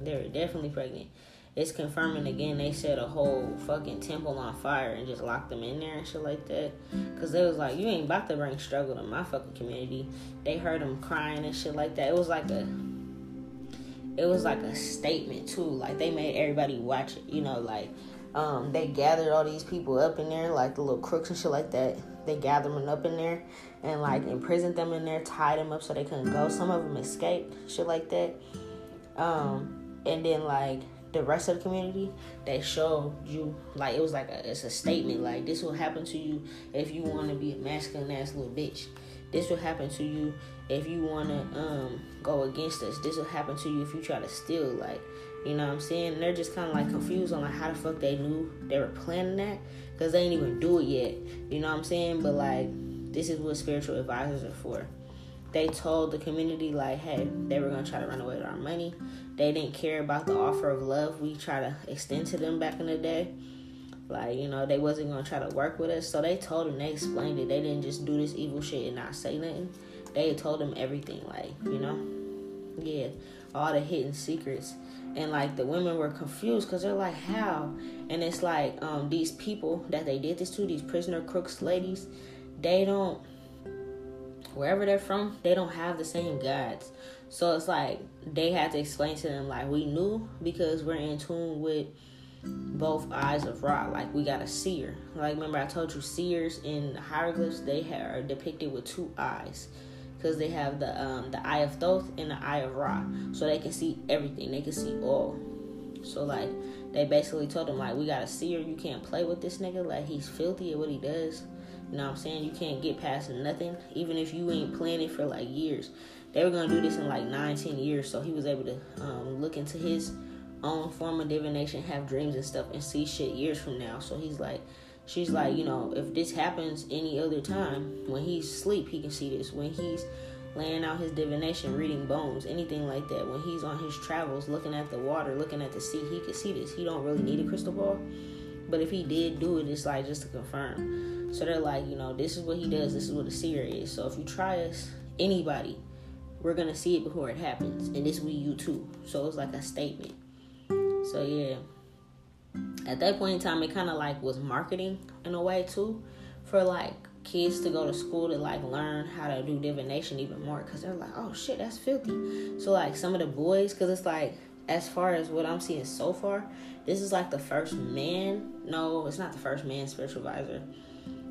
They were definitely pregnant. It's confirming again. They set a whole fucking temple on fire and just locked them in there and shit like that. Cause they was like, "You ain't about to bring struggle to my fucking community." They heard them crying and shit like that. It was like a it was like a statement too. Like they made everybody watch it. You know, like um, they gathered all these people up in there, like the little crooks and shit like that. They gathered them up in there and like imprisoned them in there, tied them up so they couldn't go. Some of them escaped, shit like that. Um, and then like the rest of the community, they showed you like it was like a, it's a statement like this will happen to you if you want to be a masculine ass little bitch. This will happen to you if you want to um, go against us. This will happen to you if you try to steal. Like, you know what I'm saying? And they're just kind of like confused on like how the fuck they knew they were planning that because they ain't even do it yet. You know what I'm saying? But like, this is what spiritual advisors are for. They told the community like, hey, they were gonna try to run away with our money. They didn't care about the offer of love we try to extend to them back in the day. Like, you know, they wasn't gonna try to work with us. So they told them, they explained it. They didn't just do this evil shit and not say nothing. They told them everything, like, you know? Yeah, all the hidden secrets. And like the women were confused because they're like, how? And it's like, um, these people that they did this to, these prisoner crooks ladies, they don't wherever they're from, they don't have the same gods. So it's like they had to explain to them like we knew because we're in tune with both eyes of Ra. Like we got a seer. Like remember I told you seers in hieroglyphs they are depicted with two eyes because they have the um, the eye of Thoth and the eye of Ra, so they can see everything. They can see all. So like they basically told him like we got a seer. You can't play with this nigga. Like he's filthy at what he does. You know what I'm saying? You can't get past nothing, even if you ain't planning for like years. They were gonna do this in like nine, ten years, so he was able to um, look into his own form of divination, have dreams and stuff, and see shit years from now. So he's like, she's like, you know, if this happens any other time, when he's asleep, he can see this. When he's laying out his divination, reading bones, anything like that. When he's on his travels, looking at the water, looking at the sea, he can see this. He don't really need a crystal ball, but if he did do it, it's like just to confirm. So they're like, you know, this is what he does. This is what a seer is. So if you try us, anybody, we're gonna see it before it happens, and this we you too. So it's like a statement. So yeah. At that point in time it kinda like was marketing in a way too for like kids to go to school to like learn how to do divination even more because they're like, oh shit, that's filthy. So like some of the boys, because it's like as far as what I'm seeing so far, this is like the first man. No, it's not the first man spiritual advisor,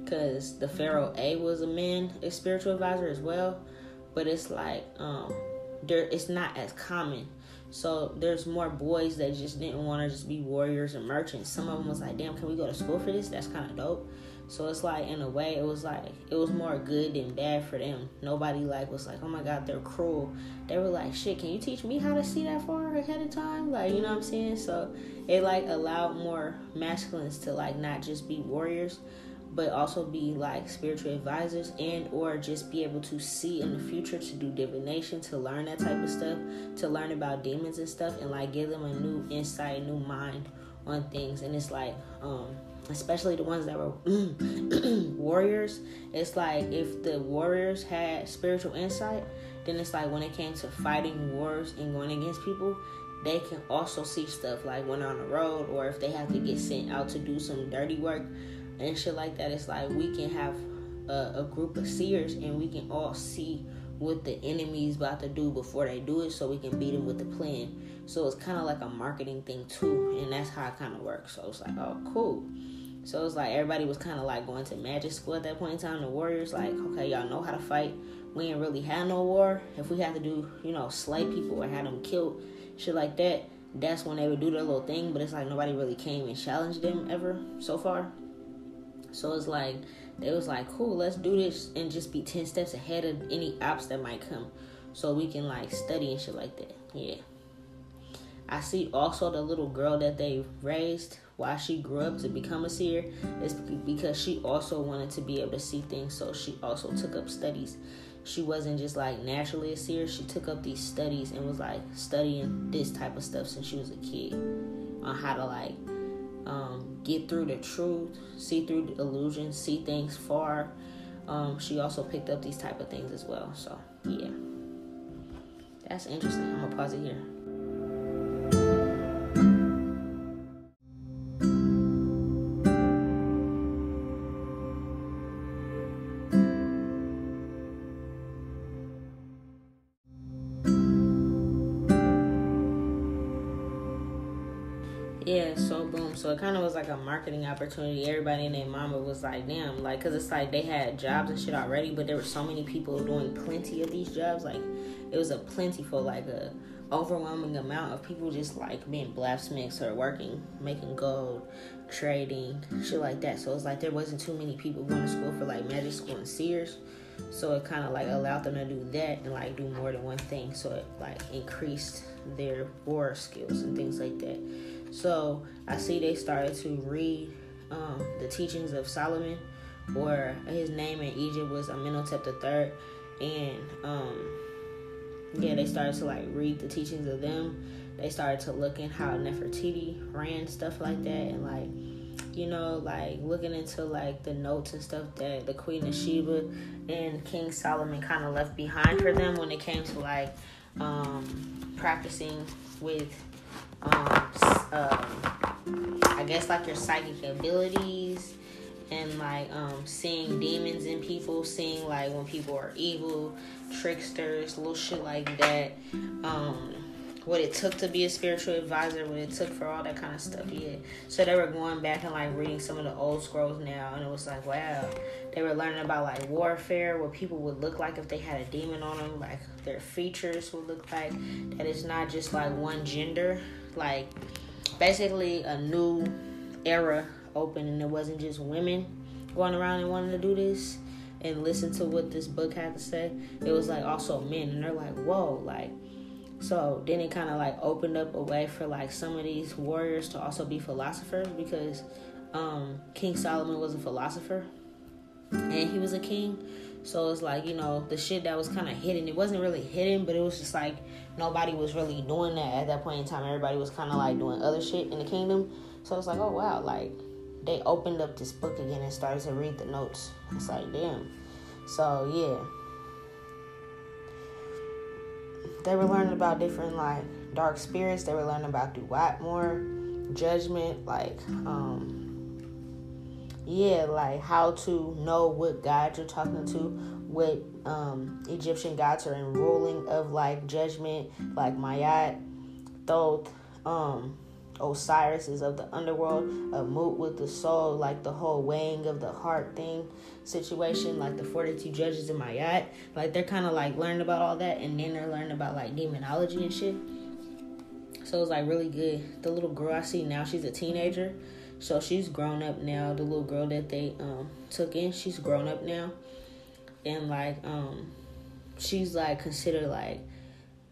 because the Pharaoh A was a man, a spiritual advisor as well. But it's like um, there, it's not as common so there's more boys that just didn't want to just be warriors and merchants. Some of them was like, damn, can we go to school for this? That's kind of dope. So it's like in a way, it was like it was more good than bad for them. Nobody like was like, oh my god, they're cruel. They were like, shit, can you teach me how to see that far ahead of time? Like you know what I'm saying? So it like allowed more masculines to like not just be warriors, but also be like spiritual advisors and or just be able to see in the future to do divination to learn that type of stuff to learn about demons and stuff and like give them a new insight new mind on things. And it's like um especially the ones that were warriors it's like if the warriors had spiritual insight then it's like when it came to fighting wars and going against people they can also see stuff like when on the road or if they have to get sent out to do some dirty work and shit like that. It's like we can have a, a group of seers and we can all see what the enemy's about to do before they do it so we can beat them with the plan. So it's kind of like a marketing thing too, and that's how it kind of works. So it's like, oh, cool. So it's like everybody was kind of like going to magic school at that point in time. The Warriors, like, okay, y'all know how to fight. We ain't really had no war. If we had to do, you know, slay people or have them killed, shit like that, that's when they would do their little thing. But it's like nobody really came and challenged them ever so far. So it's like they was like, cool, let's do this and just be ten steps ahead of any ops that might come, so we can like study and shit like that. Yeah. I see also the little girl that they raised why she grew up to become a seer is because she also wanted to be able to see things so she also took up studies she wasn't just like naturally a seer. She took up these studies and was like studying this type of stuff since she was a kid on how to like um, get through the truth, see through the illusions, see things far. Um, she also picked up these type of things as well. So yeah, that's interesting. I'm gonna pause it here. Yeah, so boom. So it kind of was like a marketing opportunity. Everybody and their mama was like, damn, like, cause it's like they had jobs and shit already, but there were so many people doing plenty of these jobs. Like, it was a plentiful, like a overwhelming amount of people just like being blacksmiths or working, making gold, trading, shit like that. So it's like there wasn't too many people going to school for like magic school and seers. So it kind of like allowed them to do that and like do more than one thing. So it like increased their war skills and things like that. So I see they started to read um, the teachings of Solomon, or his name in Egypt was Amenhotep III, and um, yeah, they started to like read the teachings of them. They started to look in how Nefertiti ran stuff like that, and like you know, like looking into like the notes and stuff that the Queen of Sheba and King Solomon kind of left behind for them when it came to like um, practicing with um, um, I guess like your psychic abilities and like um, seeing demons in people, seeing like when people are evil, tricksters, little shit like that. Um, what it took to be a spiritual advisor, what it took for all that kind of stuff. Yeah. So they were going back and like reading some of the old scrolls now, and it was like, wow. They were learning about like warfare, what people would look like if they had a demon on them, like their features would look like. That it's not just like one gender, like basically a new era open, and it wasn't just women going around and wanting to do this and listen to what this book had to say. It was like also men, and they're like, whoa, like so then it kind of like opened up a way for like some of these warriors to also be philosophers because um, King Solomon was a philosopher and he was a king. So it's like, you know, the shit that was kind of hidden, it wasn't really hidden, but it was just like nobody was really doing that at that point in time. Everybody was kind of like doing other shit in the kingdom. So it's like, oh wow, like they opened up this book again and started to read the notes. It's like, damn. So yeah they were learning about different like dark spirits. They were learning about Duatmore, judgment, like um yeah, like how to know what God you're talking to, what um Egyptian gods are in ruling of like judgment, like Ma'at, Thoth, um Osiris is of the underworld, Ammit with the soul, like the whole weighing of the heart thing situation, like the 42 judges in Ma'at. Like they're kind of like learning about all that, and then they're learning about like demonology and shit. So it's like really good. The little girl I see now, she's a teenager, so she's grown up now. The little girl that they um took in, she's grown up now, and like um she's like considered like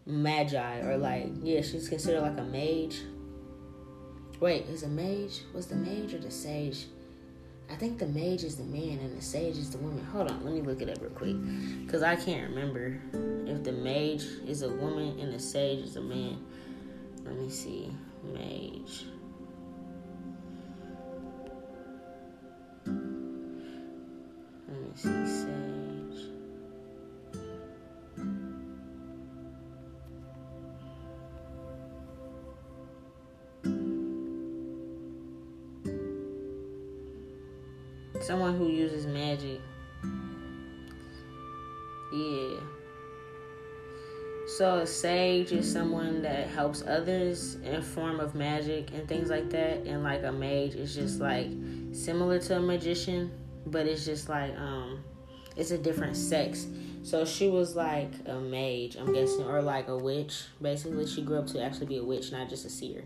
magi or like yeah, she's considered like a mage Wait, is a mage? Was the mage or the sage? I think the mage is the man and the sage is the woman. Hold on, let me look it up real quick. Because I can't remember if the mage is a woman and the sage is a man. Let me see. Mage. Let me see. Sage. So a sage is someone that helps others in form of magic and things like that. And like a mage is just like similar to a magician, but it's just like um it's a different sex. So she was like a mage, I'm guessing, or like a witch. Basically, she grew up to actually be a witch, not just a seer.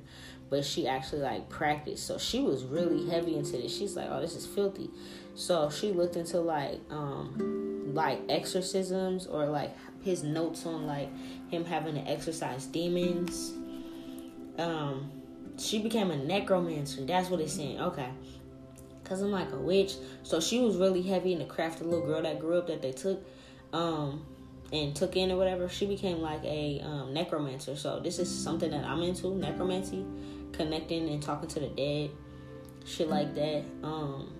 But she actually like practiced. So she was really heavy into this. She's like, oh, this is filthy. So she looked into like um like exorcisms or like his notes on like him having to exorcise demons. Um, she became a necromancer. That's what it's saying. Okay. Cause I'm like a witch. So she was really heavy in the craft. The little girl that grew up that they took, um, and took in or whatever. She became like a um, necromancer. So this is something that I'm into necromancy, connecting and talking to the dead, shit like that. Um,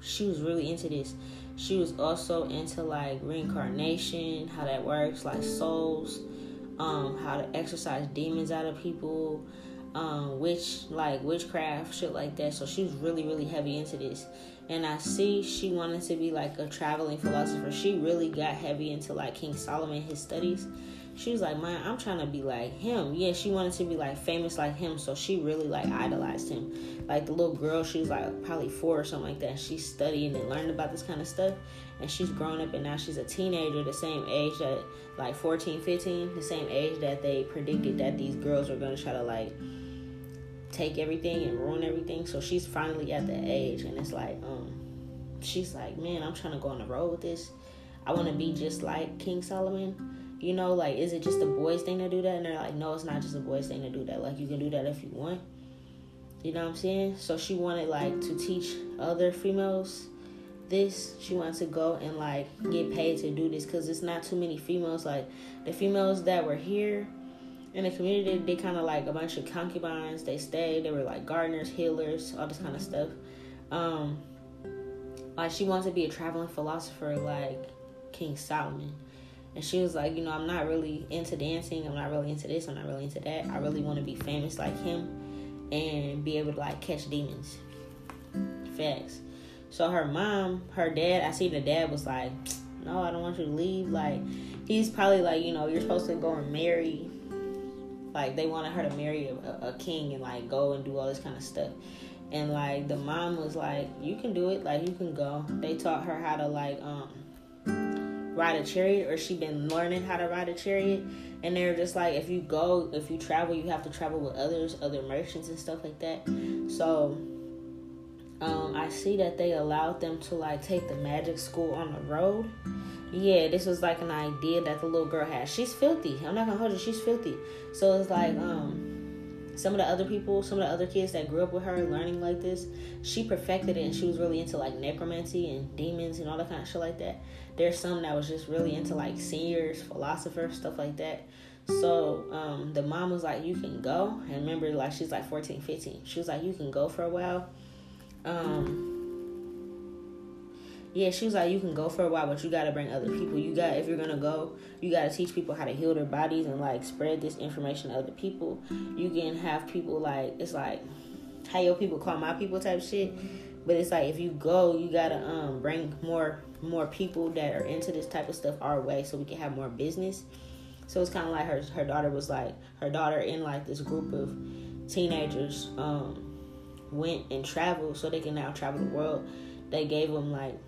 she was really into this. She was also into like reincarnation, how that works, like souls, um, how to exorcise demons out of people, um, witch like witchcraft, shit like that. So she was really, really heavy into this. And I see she wanted to be like a traveling philosopher. She really got heavy into like King Solomon, his studies. She was like, man, I'm trying to be like him. Yeah, she wanted to be like famous like him, so she really like idolized him. Like the little girl, she was like probably four or something like that. She studied and learned about this kind of stuff, and she's grown up and now she's a teenager, the same age that like 14, 15, the same age that they predicted that these girls were gonna try to like take everything and ruin everything. So she's finally at the age, and it's like, um, she's like, man, I'm trying to go on the road with this. I want to be just like King Solomon you know, like, is it just a boys' thing to do that? And they're like, no, it's not just a boys' thing to do that. Like, you can do that if you want. You know what I'm saying? So she wanted like to teach other females this. She wanted to go and like get paid to do this because it's not too many females. Like the females that were here in the community, they kind of like a bunch of concubines. They stayed. They were like gardeners, healers, all this kind of stuff. Um, like she wants to be a traveling philosopher like King Solomon. And she was like, you know, I'm not really into dancing. I'm not really into this. I'm not really into that. I really want to be famous like him and be able to like catch demons. Facts. So her mom, her dad, I see the dad was like, no, I don't want you to leave. Like, he's probably like, you know, you're supposed to go and marry. Like, they wanted her to marry a, a king and like go and do all this kind of stuff. And like, the mom was like, you can do it. Like, you can go. They taught her how to like, um, ride a chariot or she been learning how to ride a chariot. And they're just like if you go if you travel you have to travel with others other merchants and stuff like that. So um, i see that they allowed them to like take the magic school on the road. Yeah this was like an idea that the little girl had. She's filthy. I'm not gonna hold you. She's filthy. So it's like um some of the other people, some of the other kids that grew up with her learning like this, she perfected it and she was really into like necromancy and demons and all that kind of shit like that. There's some that was just really into like seniors, philosophers, stuff like that. So um, the mom was like, You can go. And remember, like, she's like 14, 15. She was like, You can go for a while. Um, yeah, she was like, you can go for a while, but you gotta bring other people. You got if you're gonna go, you gotta teach people how to heal their bodies and like spread this information to other people. You can have people like it's like how your people call my people type shit. But it's like if you go, you gotta um bring more more people that are into this type of stuff our way, so we can have more business. So it's kind of like her her daughter was like her daughter in like this group of teenagers um went and traveled so they can now travel the world. They gave them like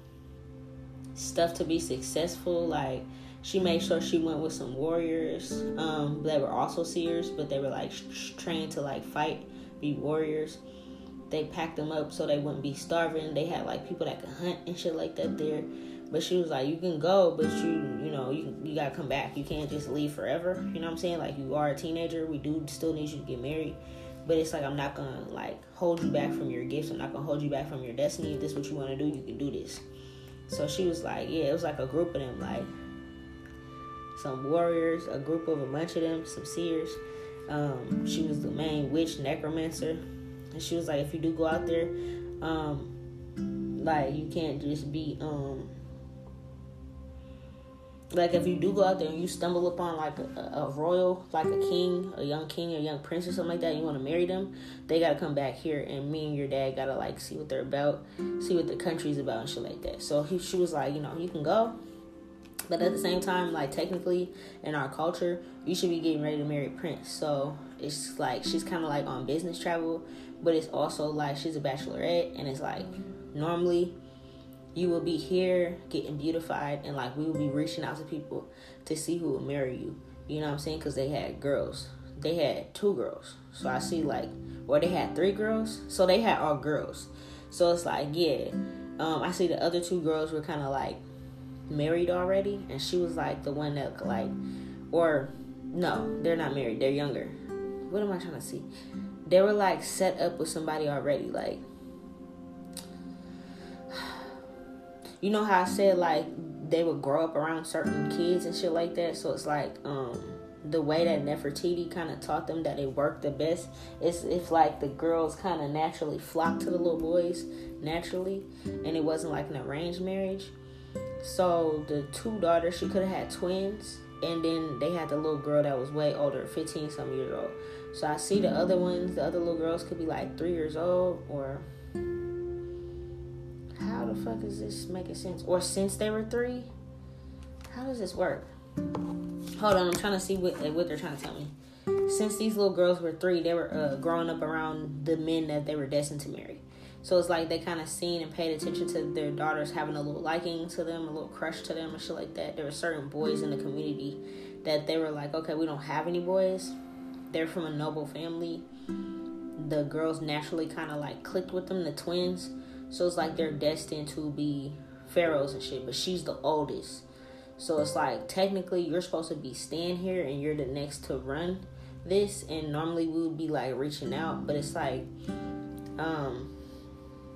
stuff to be successful. Like she made sure she went with some warriors um, that were also seers, but they were like sh- trained to like fight, be warriors. They packed them up so they wouldn't be starving. They had like people that could hunt and shit like that there. But she was like, you can go, but you, you know, you you gotta come back. You can't just leave forever. You know what I'm saying? Like you are a teenager. We do still need you to get married. but it's like I'm not gonna like hold you back from your gifts. I'm not gonna hold you back from your destiny. If this is what you want to do, you can do this. So she was like, yeah, it was like a group of them, like some warriors, a group of a bunch of them, some seers. Um, she was the main witch necromancer, and she was like, if you do go out there, um, like you can't just be um like if you do go out there and you stumble upon like a, a, royal, like a king, a young king, a young prince or something like that, you want to marry them, they gotta come back here, and me and your dad gotta like see what they're about, see what the country's about and shit like that. So he, she was like, you know, you can go, but at the same time, like technically in our culture, you should be getting ready to marry Prince. So it's like she's kind of like on business travel, but it's also like she's a bachelorette, and it's like normally you will be here getting beautified and like we will be reaching out to people to see who will marry you. You know what i'm saying? Because they had girls. They had two girls. So i see like or they had three girls. So they had all girls. So it's like yeah. Um, i see the other two girls were kind of like married already and she was like the one that like or no they're not married. They're younger. What am i trying to see they were like set up with somebody already like you know how I said like they would grow up around certain kids and shit like that. So it's like um the way that Nefertiti kind of taught them that it worked the best is if like the girls kind of naturally flocked to the little boys naturally, and it wasn't like an arranged marriage. So the two daughters, she could have had twins, and then they had the little girl that was way older, 15 some years old. So I see the other ones, the other little girls could be like three years old or how the fuck is this making sense? Or since they were three? How does this work? Hold on, I'm trying to see what what they're trying to tell me. Since these little girls were three, they were uh, growing up around the men that they were destined to marry. So it's like they kind of seen and paid attention to their daughters having a little liking to them, a little crush to them, and shit like that. There were certain boys in the community that they were like, okay, we don't have any boys. They're from a noble family. The girls naturally kind of like clicked with them, the twins. So it's like they're destined to be pharaohs and shit, but she's the oldest. So it's like technically you're supposed to be staying here and you're the next to run this and normally we would be like reaching out, but it's like um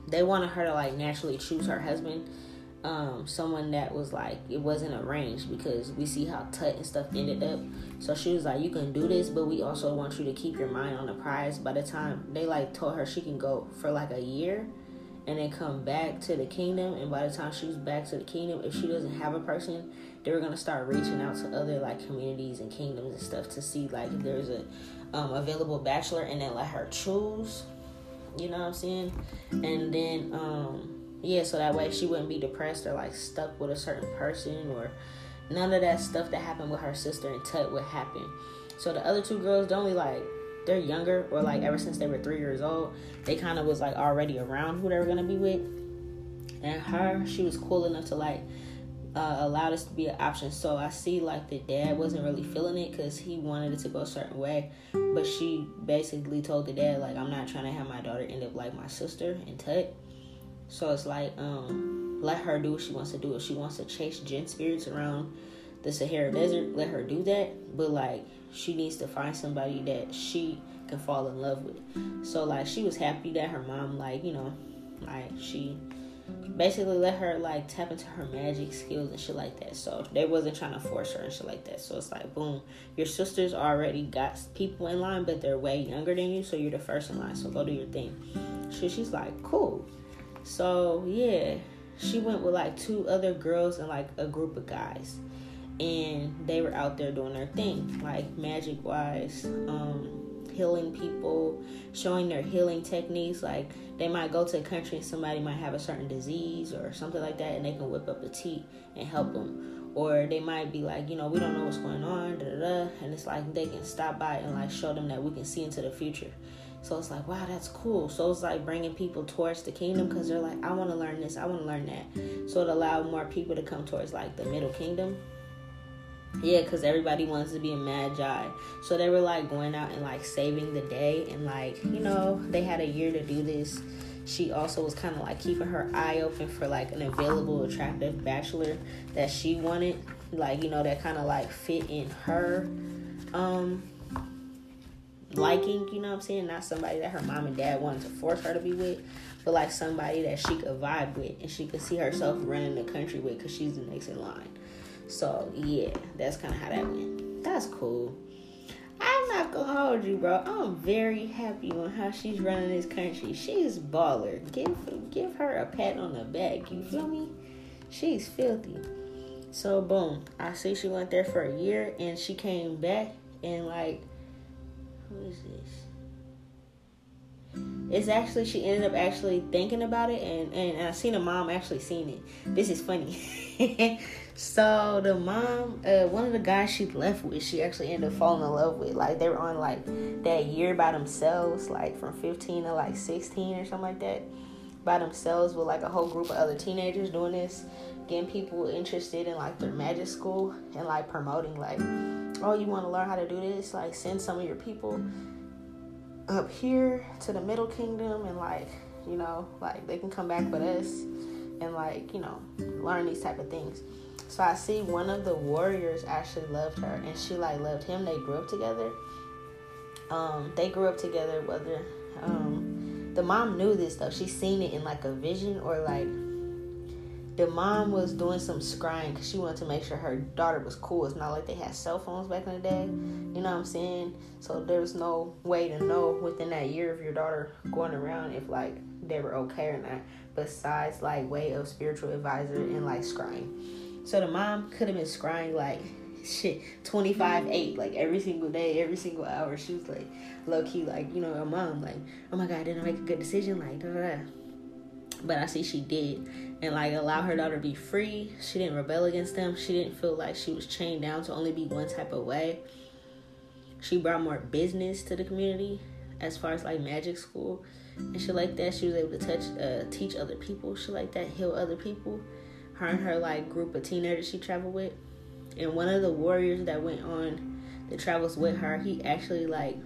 they wanted her to like naturally choose her husband. Um, someone that was like it wasn't arranged because we see how Tut and stuff ended up. So she was like, You can do this, but we also want you to keep your mind on the prize. By the time they like told her she can go for like a year and then come back to the kingdom. And by the time she was back to the kingdom, if she doesn't have a person, they were gonna start reaching out to other like communities and kingdoms and stuff to see like if there's a um, available bachelor, and then let her choose. You know what I'm saying? And then um, yeah, so that way she wouldn't be depressed or like stuck with a certain person or none of that stuff that happened with her sister and Tut would happen. So the other two girls, don't only like they're younger or like ever since they were three years old, they kind of was like already around who they were gonna be with. And her, she was cool enough to like uh, allow this to be an option. So I see like the dad wasn't really feeling it because he wanted it to go a certain way, but she basically told the dad like I'm not trying to have my daughter end up like my sister and Tut. So it's like um let her do what she wants to do. If she wants to chase jinn spirits around the Sahara Desert, let her do that. But like she needs to find somebody that she can fall in love with. So like she was happy that her mom like, you know, like she basically let her like tap into her magic skills and shit like that. So they wasn't trying to force her and shit like that. So it's like boom, your sisters already got people in line, but they're way younger than you, so you're the first in line. So go do your thing. So she's like, cool. So yeah, she went with like two other girls and like a group of guys and they were out there doing their thing, like magic wise, um, healing people, showing their healing techniques. Like they might go to a country and somebody might have a certain disease or something like that, and they can whip up a tea and help them. Or they might be like, you know, we don't know what's going on, da da da, and it's like they can stop by and like show them that we can see into the future. So it's like, wow, that's cool. So it's like bringing people towards the kingdom because they're like, I want to learn this, I want to learn that. So it allowed more people to come towards like the middle kingdom yeah, because everybody wants to be a magi. So they were like going out and like saving the day. And like, you know, they had a year to do this. She also was kind of like keeping her eye open for like an available, attractive bachelor that she wanted. Like, you know, that kind of like fit in her, um, liking, you know what I'm saying? Not somebody that her mom and dad wanted to force her to be with, but like somebody that she could vibe with and she could see herself running the country with because she's the next in line. So yeah, that's kind of how that went. That's cool. I'm not gonna hold you, bro. I'm very happy on how she's running this country. She's baller. Give give her a pat on the back. You feel me? She's filthy. So boom, I see she went there for a year and she came back and like, who is this? It's actually she ended up actually thinking about it and and, and I seen a mom actually seen it. This is funny. So the mom, uh, one of the guys she left with, she actually ended up falling in love with. Like they were on like that year by themselves, like from 15 to like 16 or something like that, by themselves with like a whole group of other teenagers doing this, getting people interested in like their magic school and like promoting like, oh, you want to learn how to do this? Like send some of your people up here to the Middle Kingdom and like, you know, like they can come back with us and like, you know, learn these type of things. So I see one of the warriors actually loved her and she like loved him. They grew up together. Um, they grew up together whether um the mom knew this though. She seen it in like a vision or like the mom was doing some scrying because she wanted to make sure her daughter was cool. It's not like they had cell phones back in the day. You know what I'm saying? So there was no way to know within that year of your daughter going around if like they were okay or not. Besides like way of spiritual advisor and like scrying. So the mom could have been scrying like shit 25 8 like every single day every single hour she was like low key like you know a mom like oh my god didn't I make a good decision like. But i see she did. And like allow her daughter to be free. She didn't rebel against them. She didn't feel like she was chained down to only be one type of way. She brought more business to the community as far as like magic school and she like that. She was able to touch uh, teach other people She like that heal other people. Her and her like group of teenagers she traveled with. And one of the warriors that went on the travels with her he actually like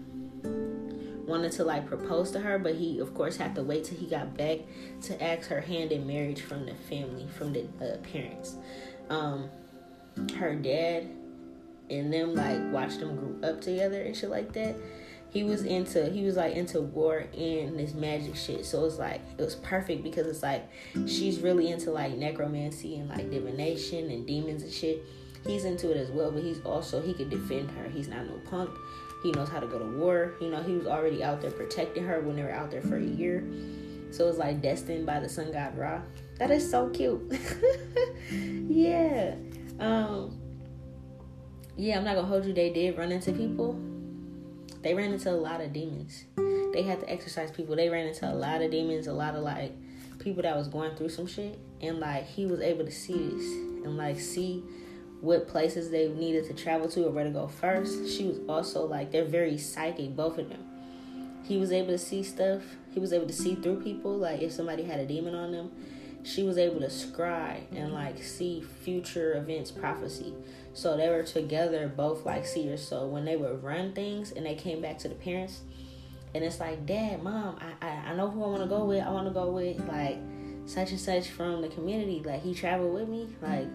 wanted to like propose to her but he of course had to wait till he got back to ask her hand in marriage from the family from the uh, parents. Um her dad and them like watched them grow up together and shit like that. He was into he was like into war and this magic shit. So it's like it was perfect because it's like she's really into like necromancy and like divination and demons and shit. He's into it as well but he's also he could defend her. He's not no punk he knows how to go to war. You know he was already out there protecting her when they were out there for a year. So it's like destined by the sun god ra. That is so cute. Yeah. Um yeah i'm not gonna hold you. They did run into people. They ran into a lot of demons. They had to exorcise people. They ran into a lot of demons, a lot of like people that was going through some shit. And like he was able to see this and like see what places they needed to travel to or where to go first. She was also like they're very psychic, both of them. He was able to see stuff. He was able to see through people, like if somebody had a demon on them. She was able to scry and like see future events prophecy. So they were together, both like seers. So when they would run things and they came back to the parents, and it's like, Dad, Mom, I I, I know who I want to go with. I want to go with like such and such from the community. Like he traveled with me. Like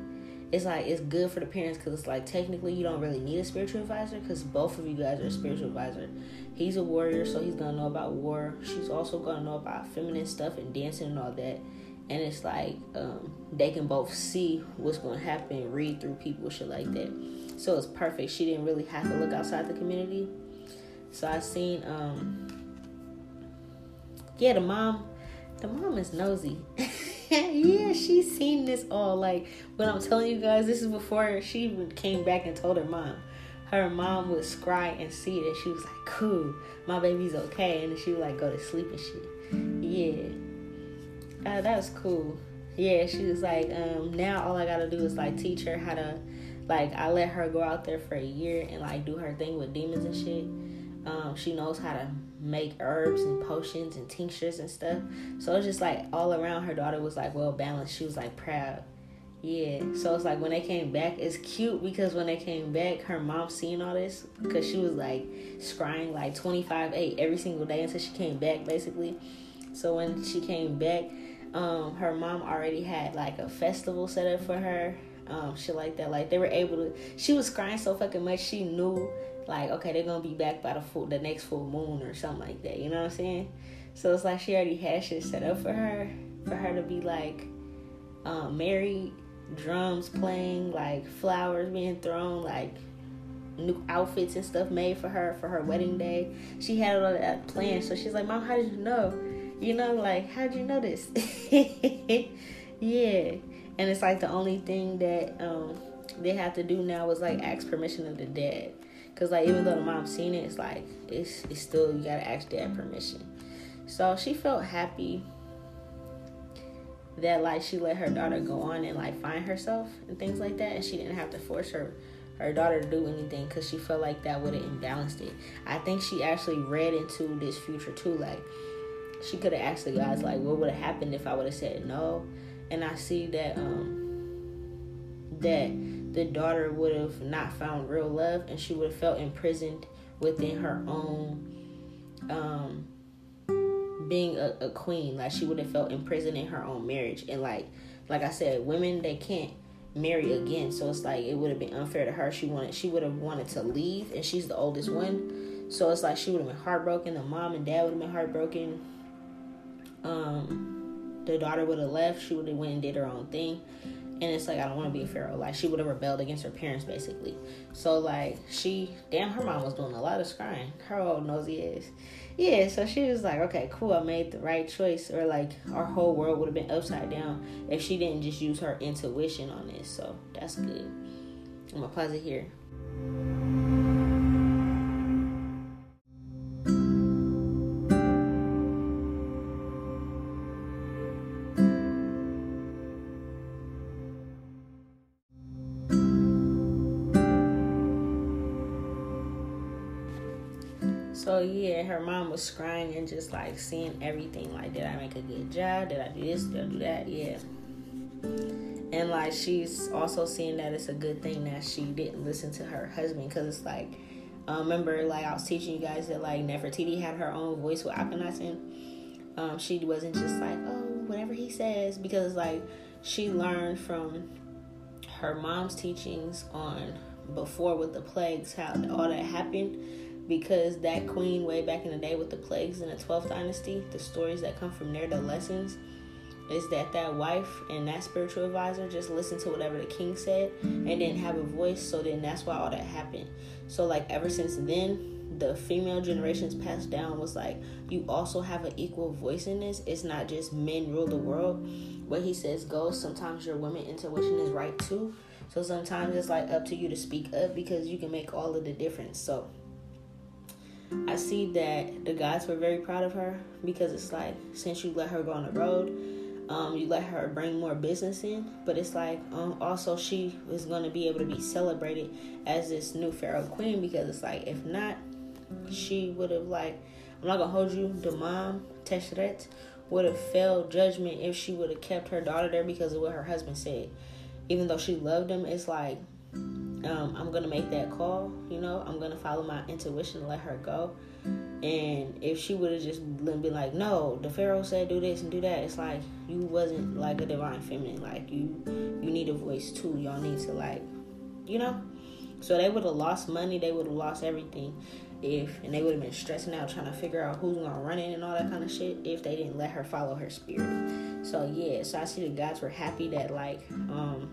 it's like it's good for the parents because it's like technically you don't really need a spiritual advisor because both of you guys are a spiritual advisor. He's a warrior, so he's gonna know about war. She's also gonna know about feminine stuff and dancing and all that and it's like um, they can both see what's to happen read through people shit like that so it's perfect she didn't really have to look outside the community so i seen um yeah the mom the mom is nosy. Yeah she's seen this all like when i'm telling you guys this is before she even came back and told her mom. Her mom would scry and see it. And she was like cool my baby's okay. And she would like go to sleep and shit. Yeah. Uh, that was cool. Yeah, she was like, um, now all I gotta do is like teach her how to, like, I let her go out there for a year and like do her thing with demons and shit. Um, she knows how to make herbs and potions and tinctures and stuff. So it's just like all around her daughter was like well balanced. She was like proud. Yeah. So it's like when they came back, it's cute because when they came back, her mom seen all this because she was like scrying like 25 8 every single day until she came back basically. So when she came back, um, her mom already had like a festival set up for her. um, shit like that. Like they were able to. She was crying so fucking much. She knew like okay they're gonna be back by the full the next full moon or something like that. You know what I'm saying? So it's like she already had shit set up for her for her to be like um, married, drums playing, like flowers being thrown, like new outfits and stuff made for her for her wedding day. She had all that planned. So she's like, Mom, how did you know? You know, like, how'd you know this? yeah. And it's like the only thing that um, they have to do now is like ask permission of the dad. Cause like even though the mom seen it, it's like it's it's still you gotta ask dad permission. So she felt happy that like she let her daughter go on and like find herself and things like that, and she didn't have to force her her daughter to do anything because she felt like that would have imbalanced it. I think she actually read into this future too, like she could have asked the guys like, what would have happened if I would have said no, and I see that um that the daughter would have not found real love and she would have felt imprisoned within her own um being a, a queen. Like she would have felt imprisoned in her own marriage. And like like i said women they can't marry again. So it's like it would have been unfair to her. She wanted she would have wanted to leave and she's the oldest one. So it's like she would have been heartbroken. The mom and dad would have been heartbroken. Um the daughter would have left. She would have went and did her own thing and it's like I don't want to be a pharaoh. Like she would have rebelled against her parents basically. So like she, damn, her mom was doing a lot of scrying. Her old nosy ass. Yeah, so she was like, okay, cool, I made the right choice. Or like our whole world would have been upside down if she didn't just use her intuition on this. So that's good. I'm gonna pause it here. So yeah, her mom was crying and just like seeing everything. Like, did I make a good job? Did I do this? Did I do that? Yeah. And like she's also seeing that it's a good thing that she didn't listen to her husband because it's like, um, remember like I was teaching you guys that like Nefertiti had her own voice with Akhenaten. Um, she wasn't just like oh whatever he says because like she learned from her mom's teachings on before with the plagues how all that happened because that queen way back in the day with the plagues in the 12th dynasty the stories that come from there the lessons is that that wife and that spiritual advisor just listened to whatever the king said and didn't have a voice so then that's why all that happened. So like ever since then the female generations passed down was like you also have an equal voice in this. It's not just men rule the world. What he says goes. Sometimes your women intuition is right too. So sometimes it's like up to you to speak up because you can make all of the difference. So I see that the guys were very proud of her because it's like since you let her go on the road, um, you let her bring more business in, but it's like um, also she is going to be able to be celebrated as this new pharaoh queen because it's like if not, she would have like I'm not gonna hold you. The mom Teshrit would have failed judgment if she would have kept her daughter there because of what her husband said. Even though she loved him, it's like um, I'm gonna make that call. You know, I'm gonna follow my intuition let her go. And if she would have just been like, no, the Pharaoh said do this and do that, it's like you wasn't like a divine feminine. Like you, you need a voice too. Y'all need to like, you know. So they would have lost money. They would have lost everything if, and they would have been stressing out trying to figure out who's gonna run it and all that kind of shit if they didn't let her follow her spirit. So yeah, so I see the gods were happy that like, um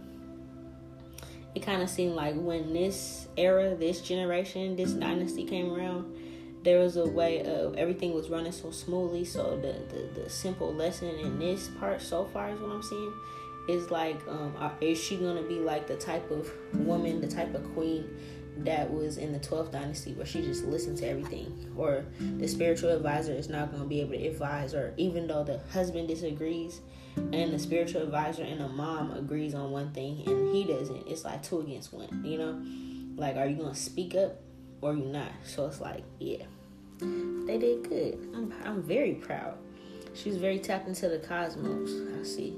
it kind of seemed like when this era, this generation, this dynasty came around, there was a way of everything was running so smoothly. So the the, the simple lesson in this part so far is what I'm seeing is like, um, is she gonna be like the type of woman, the type of queen that was in the 12th dynasty where she just listened to everything or the spiritual advisor is not going to be able to advise or even though the husband disagrees and the spiritual advisor and the mom agrees on one thing and he doesn't. It's like two against one you know? Like are you gonna speak up or you not? So it's like yeah. They did good. I'm, I'm very proud. She's very tapped into the cosmos i see.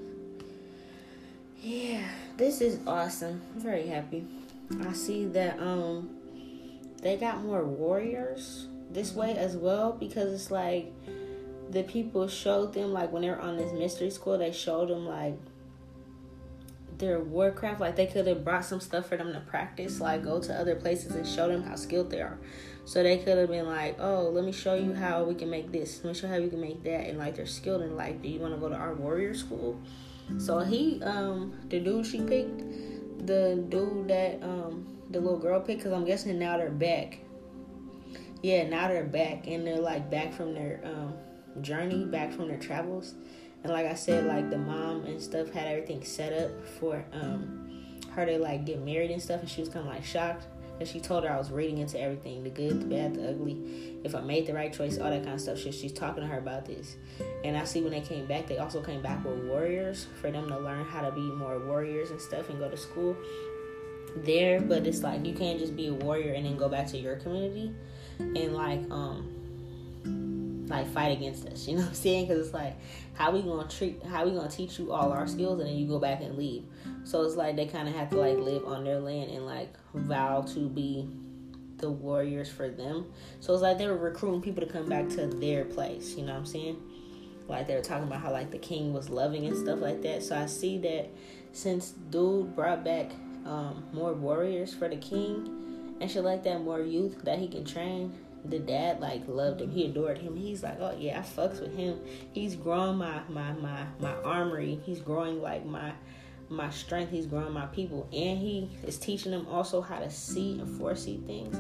Yeah this is awesome. I'm very happy. I see that um they got more warriors this way as well because it's like the people showed them like when they were on this mystery school they showed them like their warcraft. Like they could have brought some stuff for them to practice, like go to other places and show them how skilled they are. So they could have been like, "Oh, let me show you how we can make this. Let me show you how we can make that." And like they're skilled in like, do you want to go to our warrior school? So he, um, the dude she picked, the dude that um the little girl picked, because I'm guessing now they're back. Yeah, now they're back and they're like back from their um journey, back from their travels. And like I said, like the mom and stuff had everything set up for um her to like get married and stuff, and she was kind of like shocked and she told her I was reading into everything the good, the bad, the ugly. If I made the right choice, all that kind of stuff. She, she's talking to her about this. And I see when they came back, they also came back with warriors for them to learn how to be more warriors and stuff and go to school there. But it's like you can't just be a warrior and then go back to your community and like, um, like fight against us. You know what I'm saying? Because it's like, how we gonna treat, how we gonna teach you all our skills, and then you go back and leave. So it's like they kind of have to like live on their land and like vow to be the warriors for them. So it's like they were recruiting people to come back to their place. You know what I'm saying? Like they were talking about how like the king was loving and stuff like that. So I see that since dude brought back um, more warriors for the king and shit like that, more youth that he can train the dad like loved him. He adored him. He's like, oh yeah, I fucks with him. He's growing my my my my armory. He's growing like my my strength. He's growing my people, and he is teaching them also how to see and foresee things.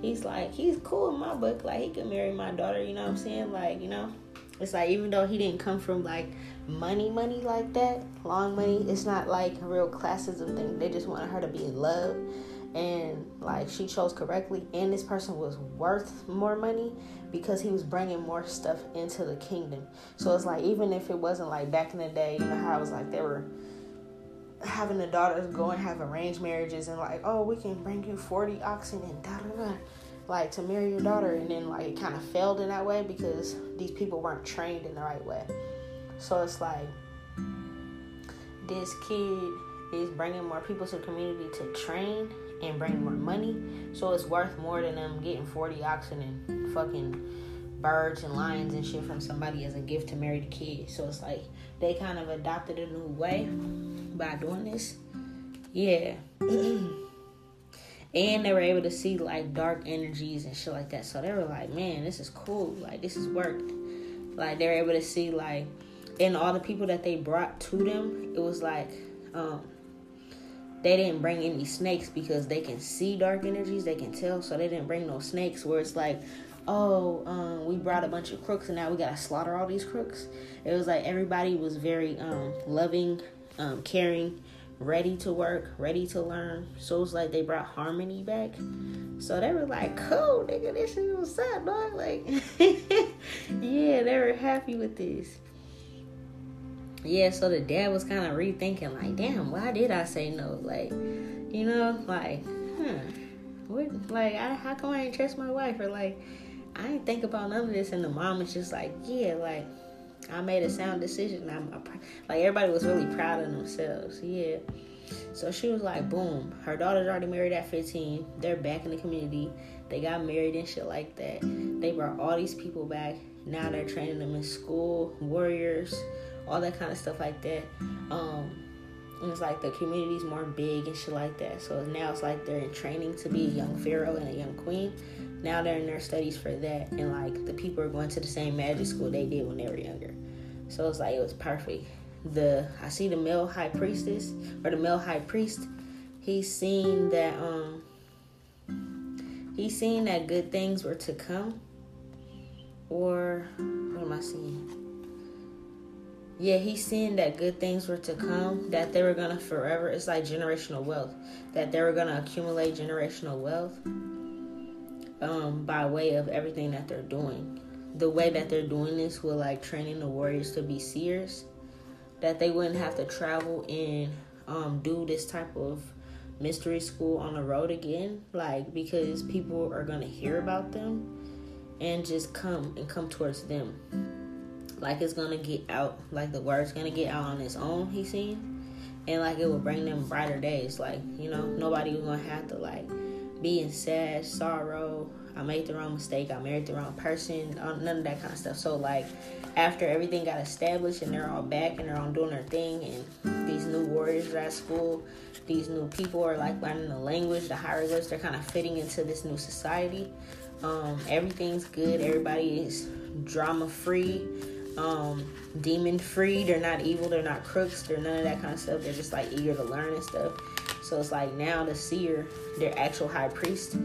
He's like, he's cool in my book. Like he could marry my daughter. You know what I'm saying? Like you know, it's like even though he didn't come from like money, money like that, long money. It's not like a real classism thing. They just wanted her to be in love and like she chose correctly. And this person was worth more money because he was bringing more stuff into the kingdom. So it's like even if it wasn't like back in the day you know how it was like they were having the daughters go and have arranged marriages and like oh we can bring you 40 oxen and da da da like to marry your daughter. And then like it kind of failed in that way because these people weren't trained in the right way. So it's like this kid is bringing more people to the community to train and bring more money. So it's worth more than them getting 40 oxen and fucking birds and lions and shit from somebody as a gift to marry the kid. So it's like they kind of adopted a new way by doing this. Yeah. and they were able to see like dark energies and shit like that. So they were like, man, this is cool. Like this is worked. Like they were able to see like and all the people that they brought to them, it was like um they didn't bring any snakes because they can see dark energies, they can tell, so they didn't bring no snakes where it's like, oh, um, we brought a bunch of crooks and now we gotta slaughter all these crooks. It was like everybody was very um, loving, um, caring, ready to work, ready to learn. So it was like they brought harmony back. So they were like, cool, nigga, this is what's up, dog. Like, yeah, they were happy with this yeah, so the dad was kind of rethinking, like, damn, why did I say no? Like, you know, like, huh, what, like, I, how come I ain't trust my wife? Or like, I ain't think about none of this. And the mom was just like, yeah, like, I made a sound decision. I'm like, everybody was really proud of themselves. Yeah. So she was like, boom, her daughter's already married at 15. They're back in the community. They got married and shit like that. They brought all these people back. Now they're training them in school, warriors all that kind of stuff like that. Um, and it's like the community's more big and shit like that. So now it's like they're in training to be a young pharaoh and a young queen. Now they're in their studies for that, and like the people are going to the same magic school they did when they were younger. So it's like it was perfect. The I see the male high priestess or the male high priest. He's seen that um he's seen that good things were to come. Or what am I seeing? Yeah, he's seeing that good things were to come, that they were gonna forever. It's like generational wealth, that they were gonna accumulate generational wealth um, by way of everything that they're doing. The way that they're doing this with like training the warriors to be seers, that they wouldn't have to travel and um, do this type of mystery school on the road again, like because people are gonna hear about them and just come and come towards them like it's gonna get out, like the word's gonna get out on its own. He seen, and like it will bring them brighter days. Like you know, nobody was gonna have to like be in sad, sorrow. I made the wrong mistake. I married the wrong person. Uh, none of that kind of stuff. So like, after everything got established and they're all back and they're all doing their thing, and these new warriors are at school, these new people are like learning the language, the hieroglyphs. They're kind of fitting into this new society. Um, everything's good. Everybody is drama free, um, demon free. They're not evil. They're not crooks. They're none of that kind of stuff. They're just like eager to learn and stuff. So it's like now the seer, their actual high priest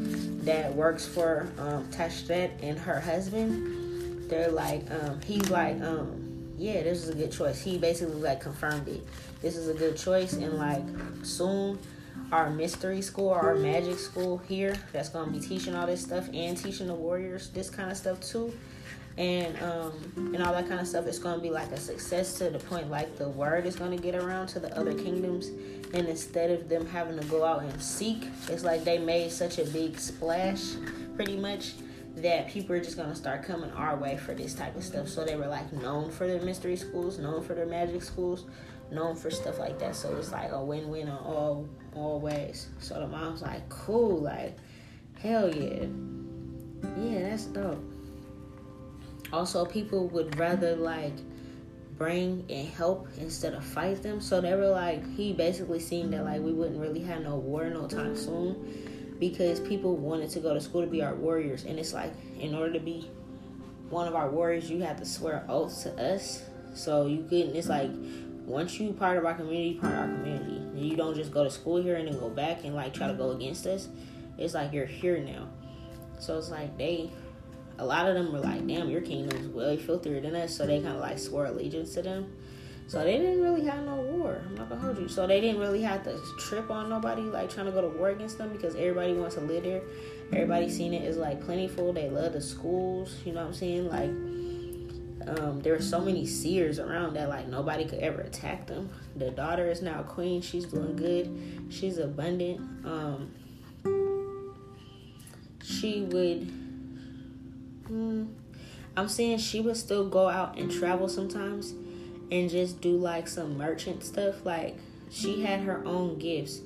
that works for um, Teshrit and her husband, they're like, um, he's like, um, yeah, this is a good choice. He basically like confirmed it. This is a good choice, and like soon our mystery school, our magic school here, that's gonna be teaching all this stuff and teaching the warriors this kind of stuff too and um and all that kind of stuff it's going to be like a success to the point like the word is going to get around to the other kingdoms. And instead of them having to go out and seek it's like they made such a big splash pretty much that people are just to start coming our way for this type of stuff. So they were like known for their mystery schools known for their magic schools known for stuff like that. So it's like a win-win on all all ways. So the mom's like cool like hell yeah. Yeah that's dope also people would rather like bring and help instead of fight them. So they were like he basically seen that like we wouldn't really have no war no time soon because people wanted to go to school to be our warriors. And it's like in order to be one of our warriors you have to swear oaths to us. So you couldn't it's like once you part of our community part of our community. You don't just go to school here and then go back and like try to go against us. It's like you're here now. So it's like they a lot of them were like, damn, your kingdom's way filthier than us. So they kind of like swore allegiance to them. So they didn't really have no war. I'm not gonna hold you. So they didn't really have to trip on nobody like trying to go to war against them because everybody wants to live there. Everybody seen it as like plentiful. They love the schools. You know what I'm saying? Like um, there were so many seers around that like nobody could ever attack them. The daughter is now queen. She's doing good. She's abundant. Um, she would Hmm. I'm saying she would still go out and travel sometimes and just do like some merchant stuff. Like she had her own gifts.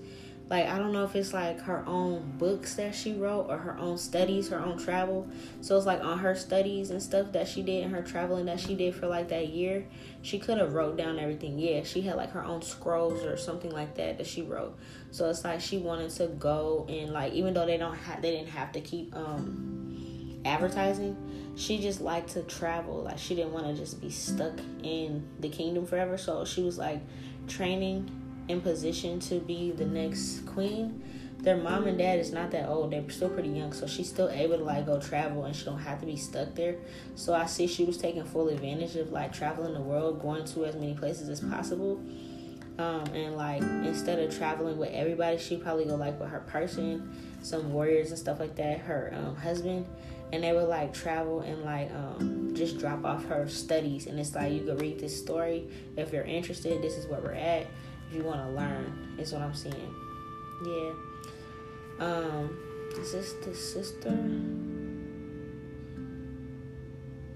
Like I don't know if it's like her own books that she wrote or her own studies, her own travel. So it's like on her studies and stuff that she did and her traveling that she did for like that year. She could have wrote down everything. Yeah, she had like her own scrolls or something like that that she wrote. So it's like she wanted to go and like even though they don't have they didn't have to keep um advertising she just liked to travel. Like she didn't want to just be stuck in the kingdom forever. So she was like training in position to be the next queen. Their mom and dad is not that old. They're still pretty young. So she's still able to like go travel and she don't have to be stuck there. So i see she was taking full advantage of like traveling the world going to as many places as possible. Um, and like instead of traveling with everybody she probably go like with her person some warriors and stuff like that her um, husband and they would like travel and like um, just drop off her studies. And it's like you could read this story. If you're interested this is where we're at. If you want to learn is what i'm saying. Yeah. Um is this the sister?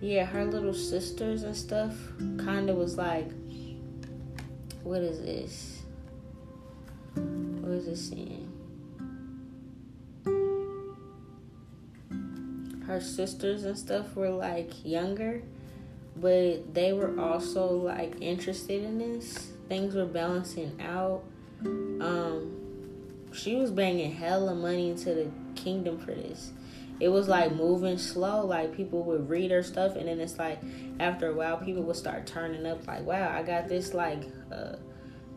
Yeah her little sisters and stuff kind of was like what is this? What is this saying her sisters and stuff were like younger, but they were also like interested in this. Things were balancing out. Um, she was bringing hella money into the kingdom for this. It was like moving slow. Like people would read her stuff, and then it's like after a while, people would start turning up. Like, wow, I got this like. Uh,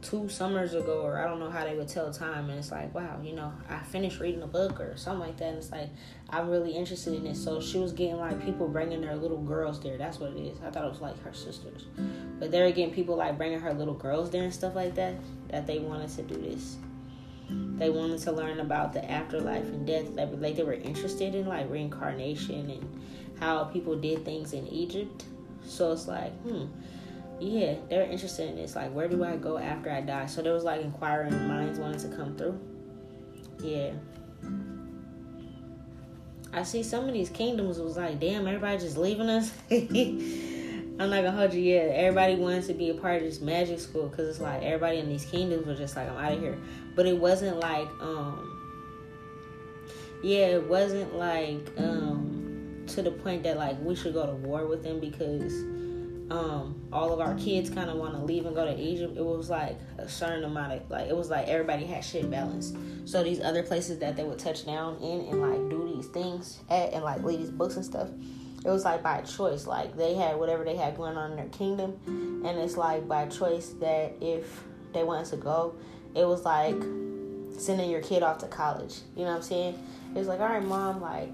two summers ago, or I don't know how they would tell time. And it's like, wow, you know, I finished reading a book or something like that. And it's like, I'm really interested in it. So she was getting like people bringing their little girls there. That's what it is. I thought it was like her sisters. But they're getting people like bringing her little girls there and stuff like that, that they wanted to do this. They wanted to learn about the afterlife and death. Like they were interested in like reincarnation and how people did things in Egypt. So it's like, hmm, yeah, they're interested in this. Like, where do I go after I die? So there was like inquiring minds wanting to come through. Yeah. I see some of these kingdoms was like, damn, everybody just leaving us. I'm not gonna hold you yet. Everybody wanted to be a part of this magic school because it's like everybody in these kingdoms were just like, I'm out of here. But it wasn't like, um, yeah, it wasn't like um to the point that like we should go to war with them because um all of our kids kind of want to leave and go to Egypt. It was like a certain amount of like it was like everybody had shit balanced. So these other places that they would touch down in and like do these things at and like read these books and stuff. It was like by choice. Like they had whatever they had going on in their kingdom, and it's like by choice that if they wanted to go, it was like sending your kid off to college. You know what I'm saying? It's like, all right, mom, like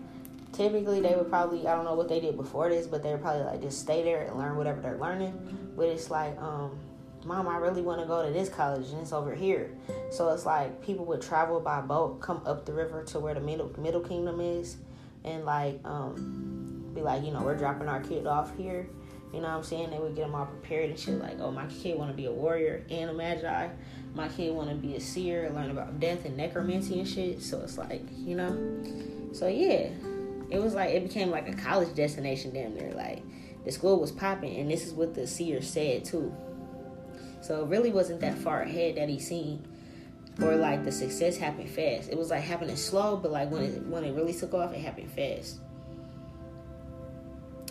typically they would probably I don't know what they did before this, but they would probably like just stay there and learn whatever they're learning. But it's like, um, mom, I really want to go to this college and it's over here. So it's like people would travel by boat, come up the river to where the middle middle kingdom is, and like um, be like, you know, we're dropping our kid off here. You know what I'm saying? They would get them all prepared and shit. Like, oh, my kid want to be a warrior and a magi. My kid want to be a seer, learn about death and necromancy and shit. So it's like, you know. So yeah, it was like it became like a college destination down there. Like the school was popping, and this is what the seer said too. So it really wasn't that far ahead that he seen, or like the success happened fast. It was like happening slow, but like when it when it really took off, it happened fast.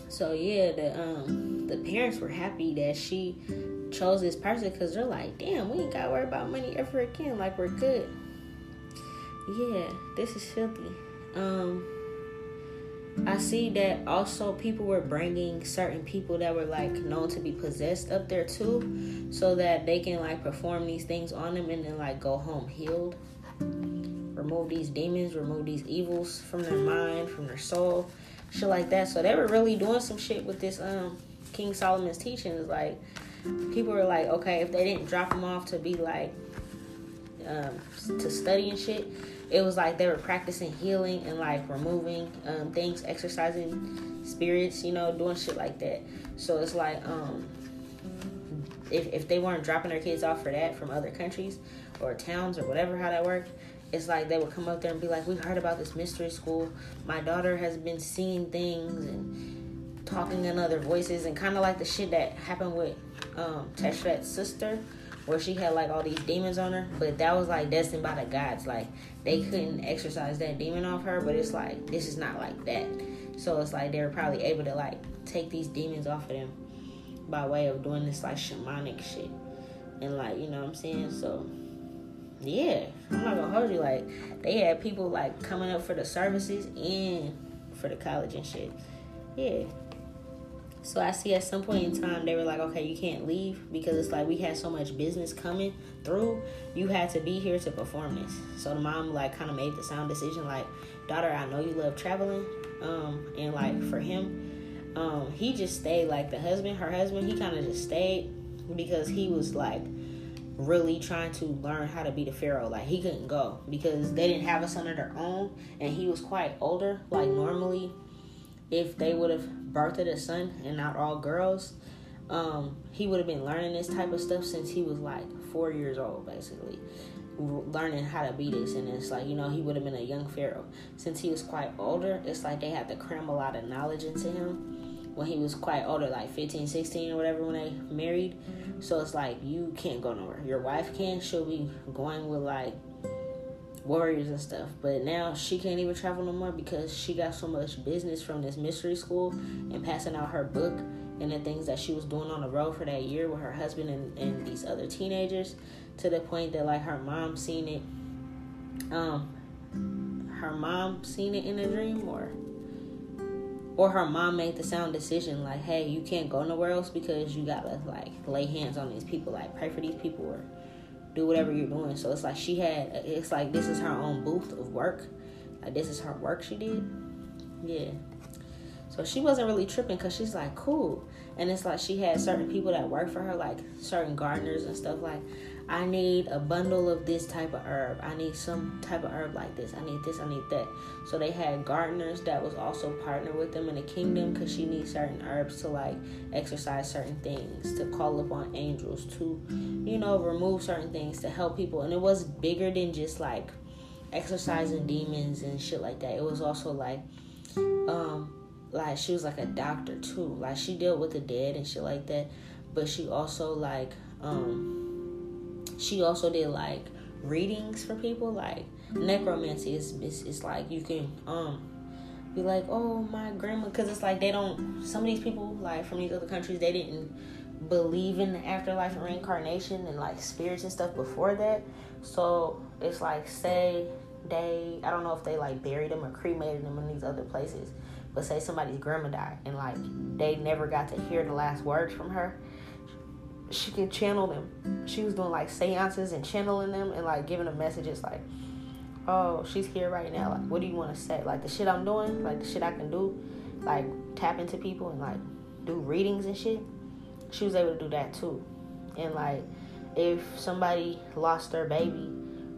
So yeah, the um the parents were happy that she chose this person because they're like, damn, we ain't gotta worry about money ever again. Like we're good. Yeah, this is filthy. Um I see that also people were bringing certain people that were like known to be possessed up there too, so that they can like perform these things on them and then like go home healed. Remove these demons, remove these evils from their mind, from their soul, shit like that. So they were really doing some shit with this um King Solomon's teachings. Like people were like, okay, if they didn't drop them off to be like um to study and shit it was like they were practicing healing and like removing um, things, exorcising spirits, you know, doing shit like that. So it's like um, if if they weren't dropping their kids off for that from other countries or towns or whatever how that worked, it's like they would come up there and be like, "We heard about this mystery school. My daughter has been seeing things and talking in other voices, and kind of like the shit that happened with um, sister." Where she had like all these demons on her, but that was like destined by the gods. Like they couldn't exorcise that demon off her, but it's like this is not like that. So it's like they were probably able to like take these demons off of them by way of doing this like shamanic shit. And like, you know what I'm saying? So yeah, I'm not gonna hold you. Like they had people like coming up for the services and for the college and shit. Yeah, so I see at some point in time they were like, okay, you can't leave because it's like we had so much business coming through. You had to be here to perform this. So the mom like kind of made the sound decision like, daughter, I know you love traveling, um, and like for him, um, he just stayed. Like the husband, her husband, he kind of just stayed because he was like really trying to learn how to be the pharaoh. Like he couldn't go because they didn't have a son of their own, and he was quite older. Like normally, if they would have birthed a son and not all girls, um, he would have been learning this type of stuff since he was like four years old, basically, learning how to be this. And it's like, you know, he would have been a young pharaoh. Since he was quite older, it's like they had to cram a lot of knowledge into him when he was quite older, like 15, 16 or whatever, when they married. So it's like, you can't go nowhere. Your wife can't. she'll be going with like warriors and stuff. But now she can't even travel no more because she got so much business from this mystery school and passing out her book and the things that she was doing on the road for that year with her husband and, and these other teenagers to the point that like her mom seen it um her mom seen it in a dream or or her mom made the sound decision like hey you can't go nowhere else because you gotta like lay hands on these people like pray for these people or do whatever you're doing. So it's like she had, it's like this is her own booth of work. Like this is her work she did. Yeah. So she wasn't really tripping because she's like, cool. And it's like she had certain people that work for her, like certain gardeners and stuff like, I need a bundle of this type of herb. I need some type of herb like this. I need this. I need that. So they had gardeners that was also partnered with them in the kingdom because she needs certain herbs to like exorcise certain things, to call upon angels, to you know remove certain things to help people. And it was bigger than just like exorcising demons and shit like that. It was also like, um, like she was like a doctor too. Like she dealt with the dead and shit like that. But she also like um she also did like readings for people. Like necromancy is it's, it's like you can um be like, oh my grandma, because it's like they don't. Some of these people like from these other countries they didn't believe in the afterlife and reincarnation and like spirits and stuff before that. So it's like say they I don't know if they like buried them or cremated them in these other places, but say somebody's grandma died and like they never got to hear the last words from her. She can channel them. She was doing like seances and channeling them and like giving them messages like, oh, she's here right now. Like, what do you want to say? Like the shit I'm doing, like the shit I can do, like tap into people and like do readings and shit. She was able to do that too. And like, if somebody lost their baby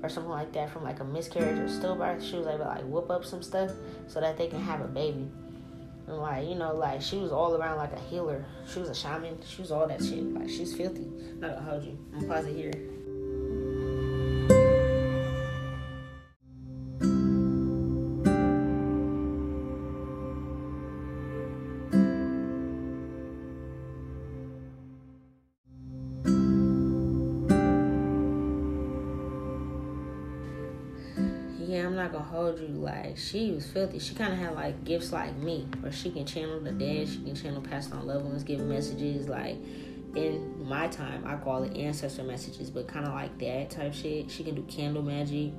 or something like that from like a miscarriage or stillbirth, she was able to like whoop up some stuff so that they can have a baby. And like, you know, like she was all around like a healer. She was a shaman. She was all that shit. Like she's filthy. Not gonna hold you. I'm gonna pause here. gonna hold you like she was filthy. She kind of had like gifts like me, where she can channel the dead, she can channel past on loved ones, give messages like. In my time, I call it ancestor messages, but kind of like that type shit. She can do candle magic,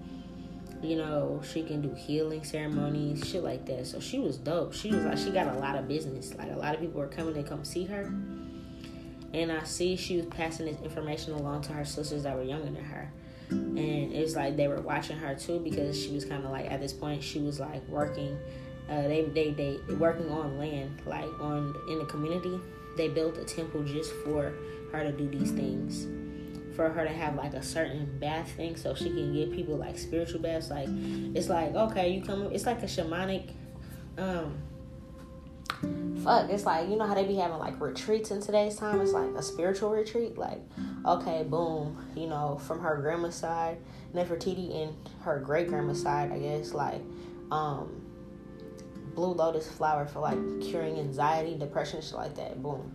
you know. She can do healing ceremonies, shit like that. So she was dope. She was like, she got a lot of business. Like a lot of people were coming to come see her, and I see she was passing this information along to her sisters that were younger than her and it's like they were watching her too because she was kind of like at this point she was like working uh, they, they they working on land like on in the community. They built a temple just for her to do these things for her to have like a certain bath thing so she can give people like spiritual baths. Like it's like okay you come it's like a shamanic um fuck, it's like you know how they be having like retreats in today's time. It's like a spiritual retreat. Like, okay, boom, you know, from her grandma's side, Nefertiti, and her great grandma's side, I guess, like, um, blue lotus flower for like curing anxiety, depression, shit like that. Boom.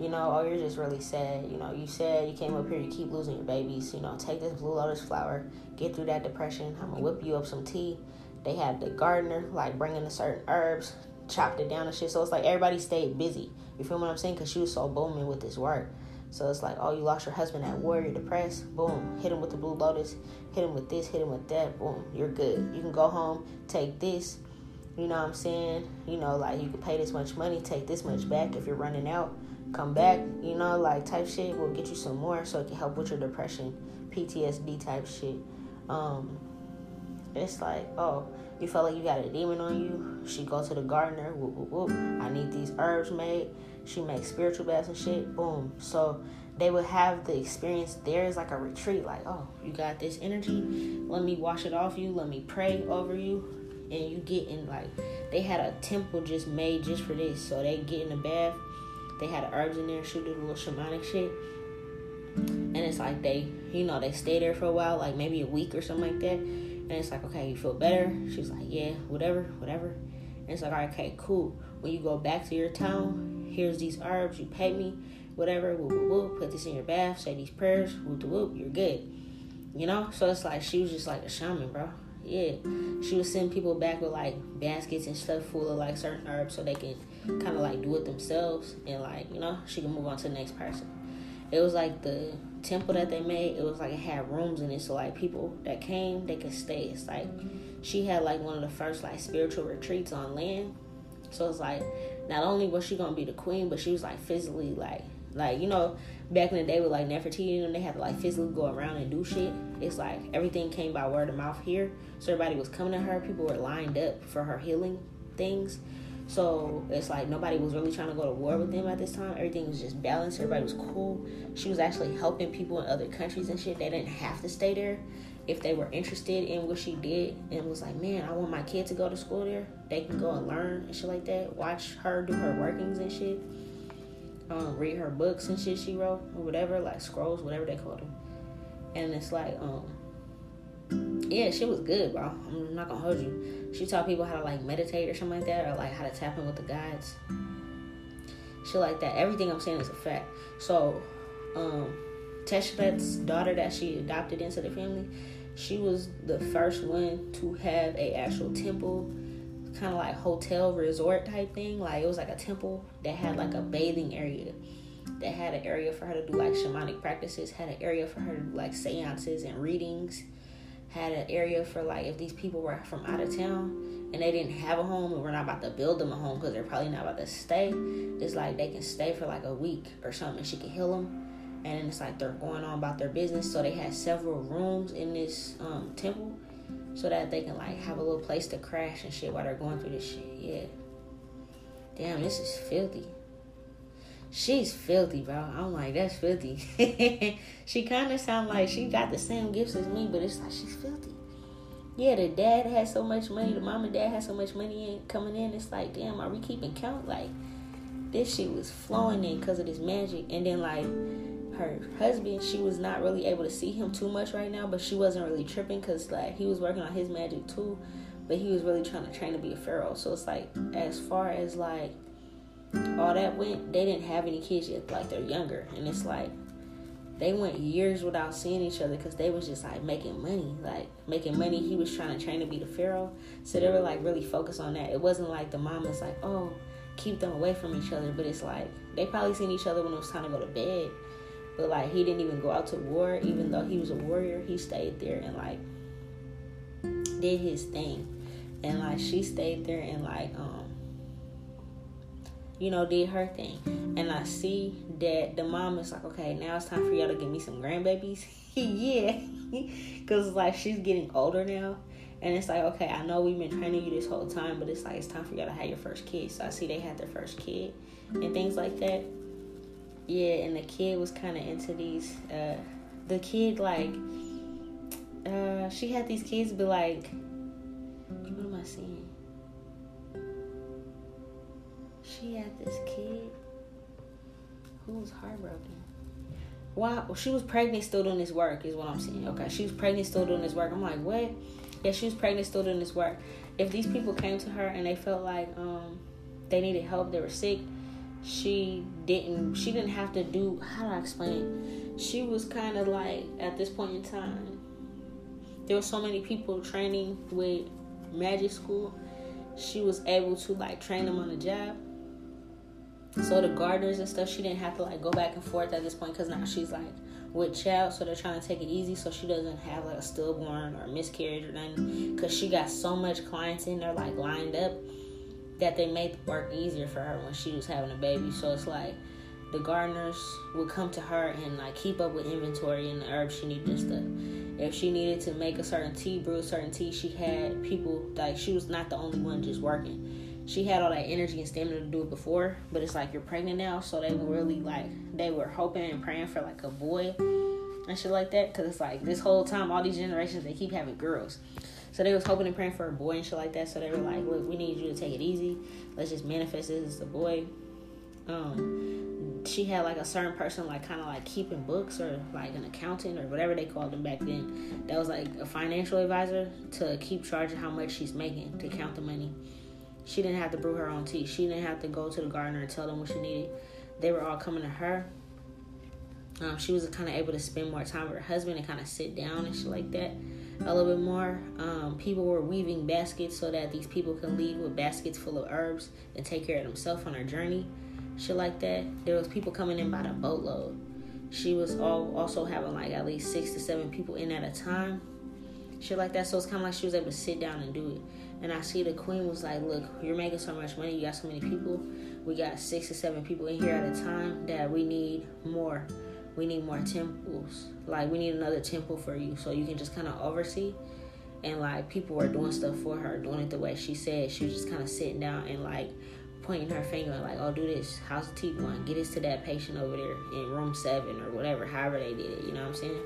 You know, oh, you're just really sad. You know, you said you came up here, you keep losing your babies. You know, take this blue lotus flower, get through that depression. I'm gonna whip you up some tea. They had the gardener like bringing the certain herbs, chopped it down and shit. So it's like everybody stayed busy. You feel what I'm saying? Because she was so booming with this work. So it's like, oh, you lost your husband at war, you're depressed. Boom. Hit him with the blue lotus. Hit him with this, hit him with that. Boom. You're good. You can go home, take this. You know what I'm saying? You know, like you can pay this much money, take this much back if you're running out. Come back, you know, like type shit. We'll get you some more so it can help with your depression, PTSD type shit. Um, it's like, oh, you felt like you got a demon on you. She go to the gardener. Whoop, whoop, whoop. I need these herbs made. She makes spiritual baths and shit. Boom. So they would have the experience there is like a retreat. Like, oh, you got this energy. Let me wash it off you. Let me pray over you. And you get in like they had a temple just made just for this. So they get in the bath. They had herbs in there. She did a little shamanic shit. And it's like they, you know, they stay there for a while, like maybe a week or something like that and it's like, okay, you feel better? She's like, yeah, whatever, whatever. And it's like, all right, okay, cool. When you go back to your town, here's these herbs, you pay me, whatever, whoop, whoop, whoop, put this in your bath, say these prayers, whoop, whoop, you're good. You know? So it's like, she was just like a shaman, bro. Yeah. She was sending people back with like baskets and stuff full of like certain herbs so they can kind of like do it themselves and like, you know, she can move on to the next person. It was like the temple that they made, it was like it had rooms in it, so like people that came, they could stay. It's like she had like one of the first like spiritual retreats on land. So it's like not only was she gonna be the queen, but she was like physically like like you know back in the day with like Nefertiti and they had to like physically go around and do shit. It's like everything came by word of mouth here, so everybody was coming to her. People were lined up for her healing things. So it's like nobody was really trying to go to war with them at this time. Everything was just balanced. Everybody was cool. She was actually helping people in other countries and shit. They didn't have to stay there if they were interested in what she did and was like, man, I want my kid to go to school there. They can go and learn and shit like that. Watch her do her workings and shit. Um, read her books and shit she wrote or whatever, like scrolls, whatever they called them. And it's like, um, yeah, she was good, bro. I'm not gonna hold you. She taught people how to like meditate or something like that, or like how to tap in with the gods. Shit like that. Everything I'm saying is a fact. So, um, Teshrit's daughter that she adopted into the family, She was the first one to have a actual temple, kind of like hotel resort type thing. Like it was like a temple that had like a bathing area, that had an area for her to do like shamanic practices, had an area for her to do like seances and readings, had an area for like if these people were from out of town and they didn't have a home and we're not about to build them a home because they're probably not about to stay. It's like they can stay for like a week or something. She can heal them and it's like they're going on about their business. So they had several rooms in this um, temple so that they can like have a little place to crash and shit while they're going through this shit. Yeah. Damn, this is filthy. She's filthy, bro. I'm like, that's filthy. she kind of sound like she got the same gifts as me, but it's like she's filthy. Yeah, the dad has so much money. The mom and dad has so much money in, coming in. It's like, damn, are we keeping count? Like, this shit was flowing in because of this magic. And then, like, her husband, she was not really able to see him too much right now, but she wasn't really tripping because like he was working on his magic too, but he was really trying to train to be a pharaoh. So it's like as far as like all that went, they didn't have any kids yet, like they're younger, and it's like they went years without seeing each other because they was just like making money, like making money. He was trying to train to be the pharaoh, so they were like really focused on that. It wasn't like the mom was like, oh, keep them away from each other, but it's like they probably seen each other when it was time to go to bed but like he didn't even go out to war, even though he was a warrior. He stayed there and like did his thing, and like she stayed there and like um you know did her thing. And I see that the mom is like, okay, now it's time for y'all to give me some grandbabies. yeah, because like she's getting older now. And it's like, okay, I know we've been training you this whole time, but it's like it's time for y'all to have your first kid. So I see they had their first kid and things like that yeah, and the kid was kind of into these. Uh, the kid like, uh, she had these kids be like, what am I seeing? She had this kid who was heartbroken. Wow, she was pregnant, still doing this work, is what I'm saying. Okay, she was pregnant, still doing this work. I'm like, what? Yeah, she was pregnant, still doing this work. If these people came to her and they felt like um they needed help, they were sick, she didn't she didn't have to do how do I explain it? She was kind of like at this point in time there were so many people training with magic school. She was able to like train them on the job. So the gardeners and stuff, she didn't have to like go back and forth at this point because now she's like with child, so they're trying to take it easy so she doesn't have like a stillborn or miscarriage or nothing. Because she got so much clients in there like lined up that they made the work easier for her when she was having a baby. So it's like the gardeners would come to her and like keep up with inventory and the herbs she needed and stuff. If she needed to make a certain tea, brew a certain tea, she had people like she was not the only one just working. She had all that energy and stamina to do it before, but it's like you're pregnant now, so they were really like they were hoping and praying for like a boy and shit like that. Cause it's like this whole time, all these generations they keep having girls. So they was hoping and praying for a boy and shit like that. So they were like, look, we need you to take it easy. Let's just manifest this as a boy. Um, she had like a certain person like kind of like keeping books or like an accountant or whatever they called them back then. That was like a financial advisor to keep charge of how much she's making to count the money. She didn't have to brew her own tea. She didn't have to go to the gardener and tell them what she needed. They were all coming to her. Um, she was kind of able to spend more time with her husband and kind of sit down and shit like that a little bit more. Um, people were weaving baskets so that these people can leave with baskets full of herbs and take care of themselves on their journey. Shit like that. There was people coming in by the boatload. She was all also having like at least six to seven people in at a time. Shit like that. So it's kind of like she was able to sit down and do it. And I see the queen was like, "Look, you're making so much money. You got so many people. We got six to seven people in here at a time. That we need more." we need more temples. Like we need another temple for you so you can just kind of oversee. And like people were doing stuff for her, doing it the way she said. She was just kind of sitting down and like pointing her finger like, oh, do this. How's the teeth going? Get this to that patient over there in room seven or whatever. However they did it. You know what I'm saying?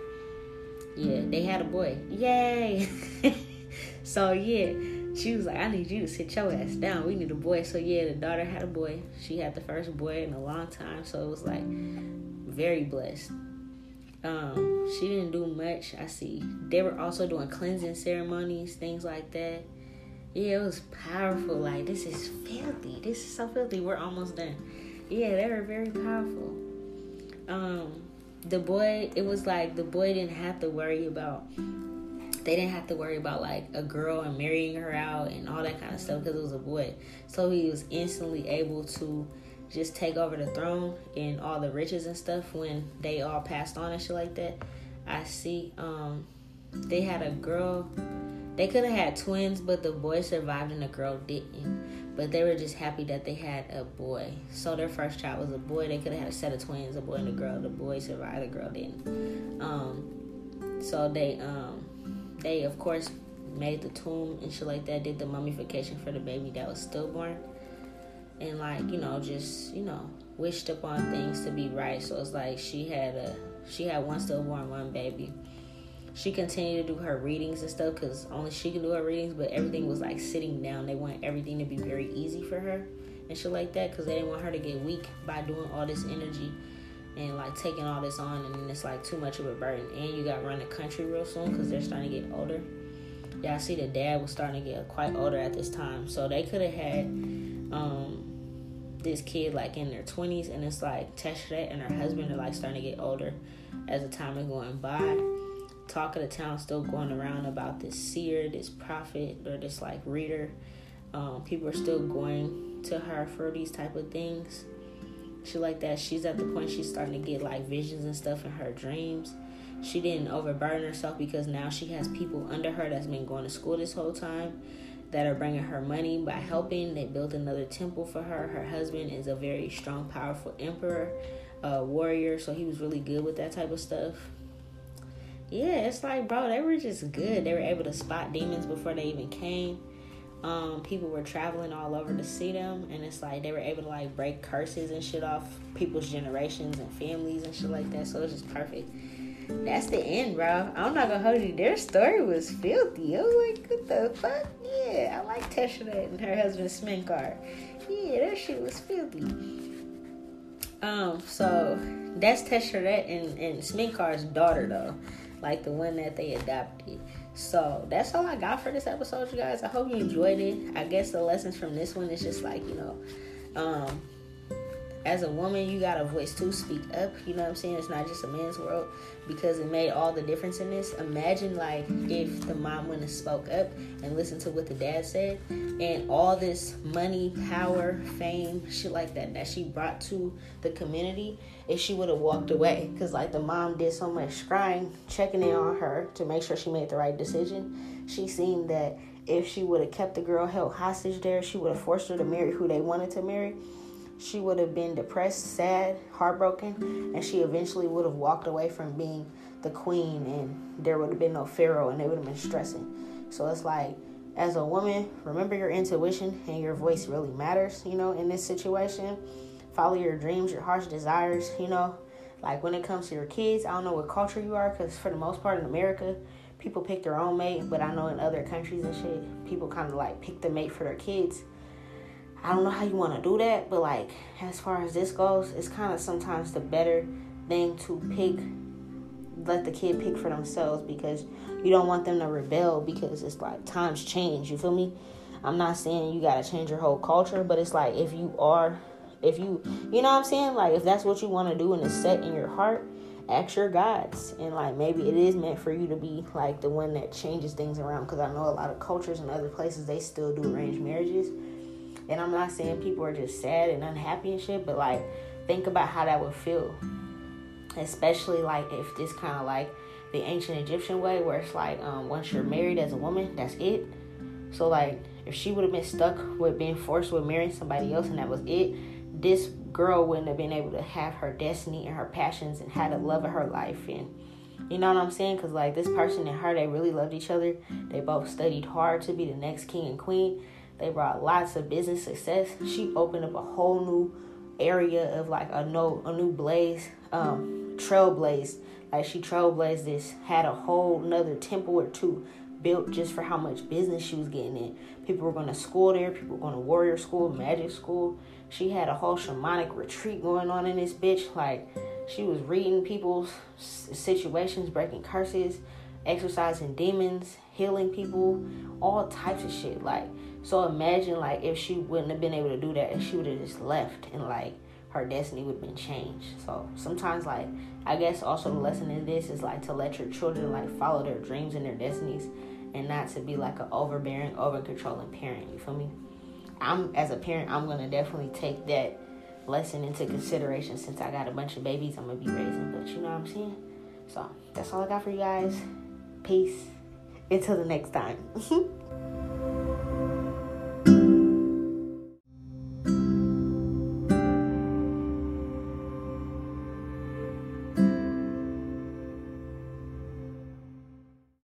Yeah, they had a boy. Yay! so yeah, she was like, I need you to sit your ass down. We need a boy. So yeah, the daughter had a boy. She had the first boy in a long time. So it was like very blessed. Um, she didn't do much. I see. They were also doing cleansing ceremonies, things like that. Yeah, it was powerful. Like this is filthy. This is so filthy. We're almost done. Yeah, they were very powerful. Um, the boy, it was like the boy didn't have to worry about they didn't have to worry about like a girl and marrying her out and all that kind of stuff because it was a boy. So he was instantly able to just take over the throne and all the riches and stuff when they all passed on and shit like that. I see um they had a girl they could have had twins but the boy survived and the girl didn't. But they were just happy that they had a boy. So their first child was a boy. They could have had a set of twins, a boy and a girl. The boy survived, the girl didn't. Um so they um they of course made the tomb and shit like that, did the mummification for the baby that was stillborn. And like you know just you know wished upon things to be right. So it's like she had a she had one stillborn one baby. She continued to do her readings and stuff because only she can do her readings but everything was like sitting down. They want everything to be very easy for her and shit like that because they didn't want her to get weak by doing all this energy and like taking all this on and it's like too much of a burden and you got to run the country real soon because they're starting to get older yeah i see the dad was starting to get quite older at this time so they could have had um this kid like in their 20s and it's like Teshrit and her husband are like starting to get older as the time is going by. Talk of the town still going around about this seer, this prophet, or this like reader. Um, people are still going to her for these type of things. She like that. She's at the point she's starting to get like visions and stuff in her dreams. She didn't overburden herself because now she has people under her that's been going to school this whole time that are bringing her money by helping. They built another temple for her. Her husband is a very strong, powerful emperor, warrior, so he was really good with that type of stuff. Yeah, it's like, bro, they were just good. They were able to spot demons before they even came. Um, people were traveling all over to see them, and it's like they were able to like break curses and shit off people's generations and families and shit like that. So it's just perfect that's the end, bro. I'm not gonna hold you. Their story was filthy. Was like, what the fuck? Yeah, I like Teshrit and her husband Smenkhkare. Yeah, that shit was filthy. Um, so that's Teshrit and, and Smenkhkare's daughter though. Like the one that they adopted. So that's all I got for this episode, you guys. I hope you enjoyed it. I guess the lessons from this one is just like, you know, um, as a woman, you got a voice to speak up. You know what I'm saying? It's not just a man's world because it made all the difference in this. Imagine like if the mom wouldn't have spoke up and listened to what the dad said, and all this money, power, fame, shit like that that she brought to the community, if she would have walked away, because like the mom did so much crying, checking in on her to make sure she made the right decision. She seen that if she would have kept the girl held hostage there, she would have forced her to marry who they wanted to marry she would have been depressed, sad, heartbroken, and she eventually would have walked away from being the queen and there would have been no pharaoh and they would have been stressing. So it's like as a woman, remember your intuition and your voice really matters, you know, in this situation. Follow your dreams, your heart's desires, you know. Like when it comes to your kids, I don't know what culture you are because for the most part in America, people pick their own mate, but I know in other countries and shit, people kind of like pick the mate for their kids. I don't know how you want to do that, but like as far as this goes, it's kind of sometimes the better thing to pick let the kid pick for themselves because you don't want them to rebel because it's like times change, you feel me? I'm not saying you got to change your whole culture, but it's like if you are if you you know what I'm saying? Like if that's what you want to do and it's set in your heart, ask your gods and like maybe it is meant for you to be like the one that changes things around because I know a lot of cultures and other places they still do arranged marriages and I'm not saying people are just sad and unhappy and shit, but like think about how that would feel. Especially like if this kind of like the ancient Egyptian way where it's like um, once you're married as a woman, that's it. So like if she would have been stuck with being forced with marrying somebody else and that was it, this girl wouldn't have been able to have her destiny and her passions and had the love of her life and you know what I'm saying? Because like this person and her, they really loved each other. They both studied hard to be the next king and queen. They brought lots of business success. She opened up a whole new area of like a no a new blaze, um, trailblaze. Like she trailblazed this, had a whole another temple or two built just for how much business she was getting in. People were going to school there. People were going to warrior school, magic school. She had a whole shamanic retreat going on in this bitch. Like she was reading people's situations, breaking curses, exorcising demons, healing people, all types of shit. Like so imagine like if she wouldn't have been able to do that, and she would have just left and like her destiny would have been changed. So sometimes, like, I guess also the lesson in this is like to let your children like follow their dreams and their destinies and not to be like an overbearing, over controlling parent. You feel me? I'm, as a parent, I'm to definitely take that lesson into consideration since I got a bunch of babies I'm to be raising. But you know what I'm saying? So that's all I got for you guys. Peace. Until the next time.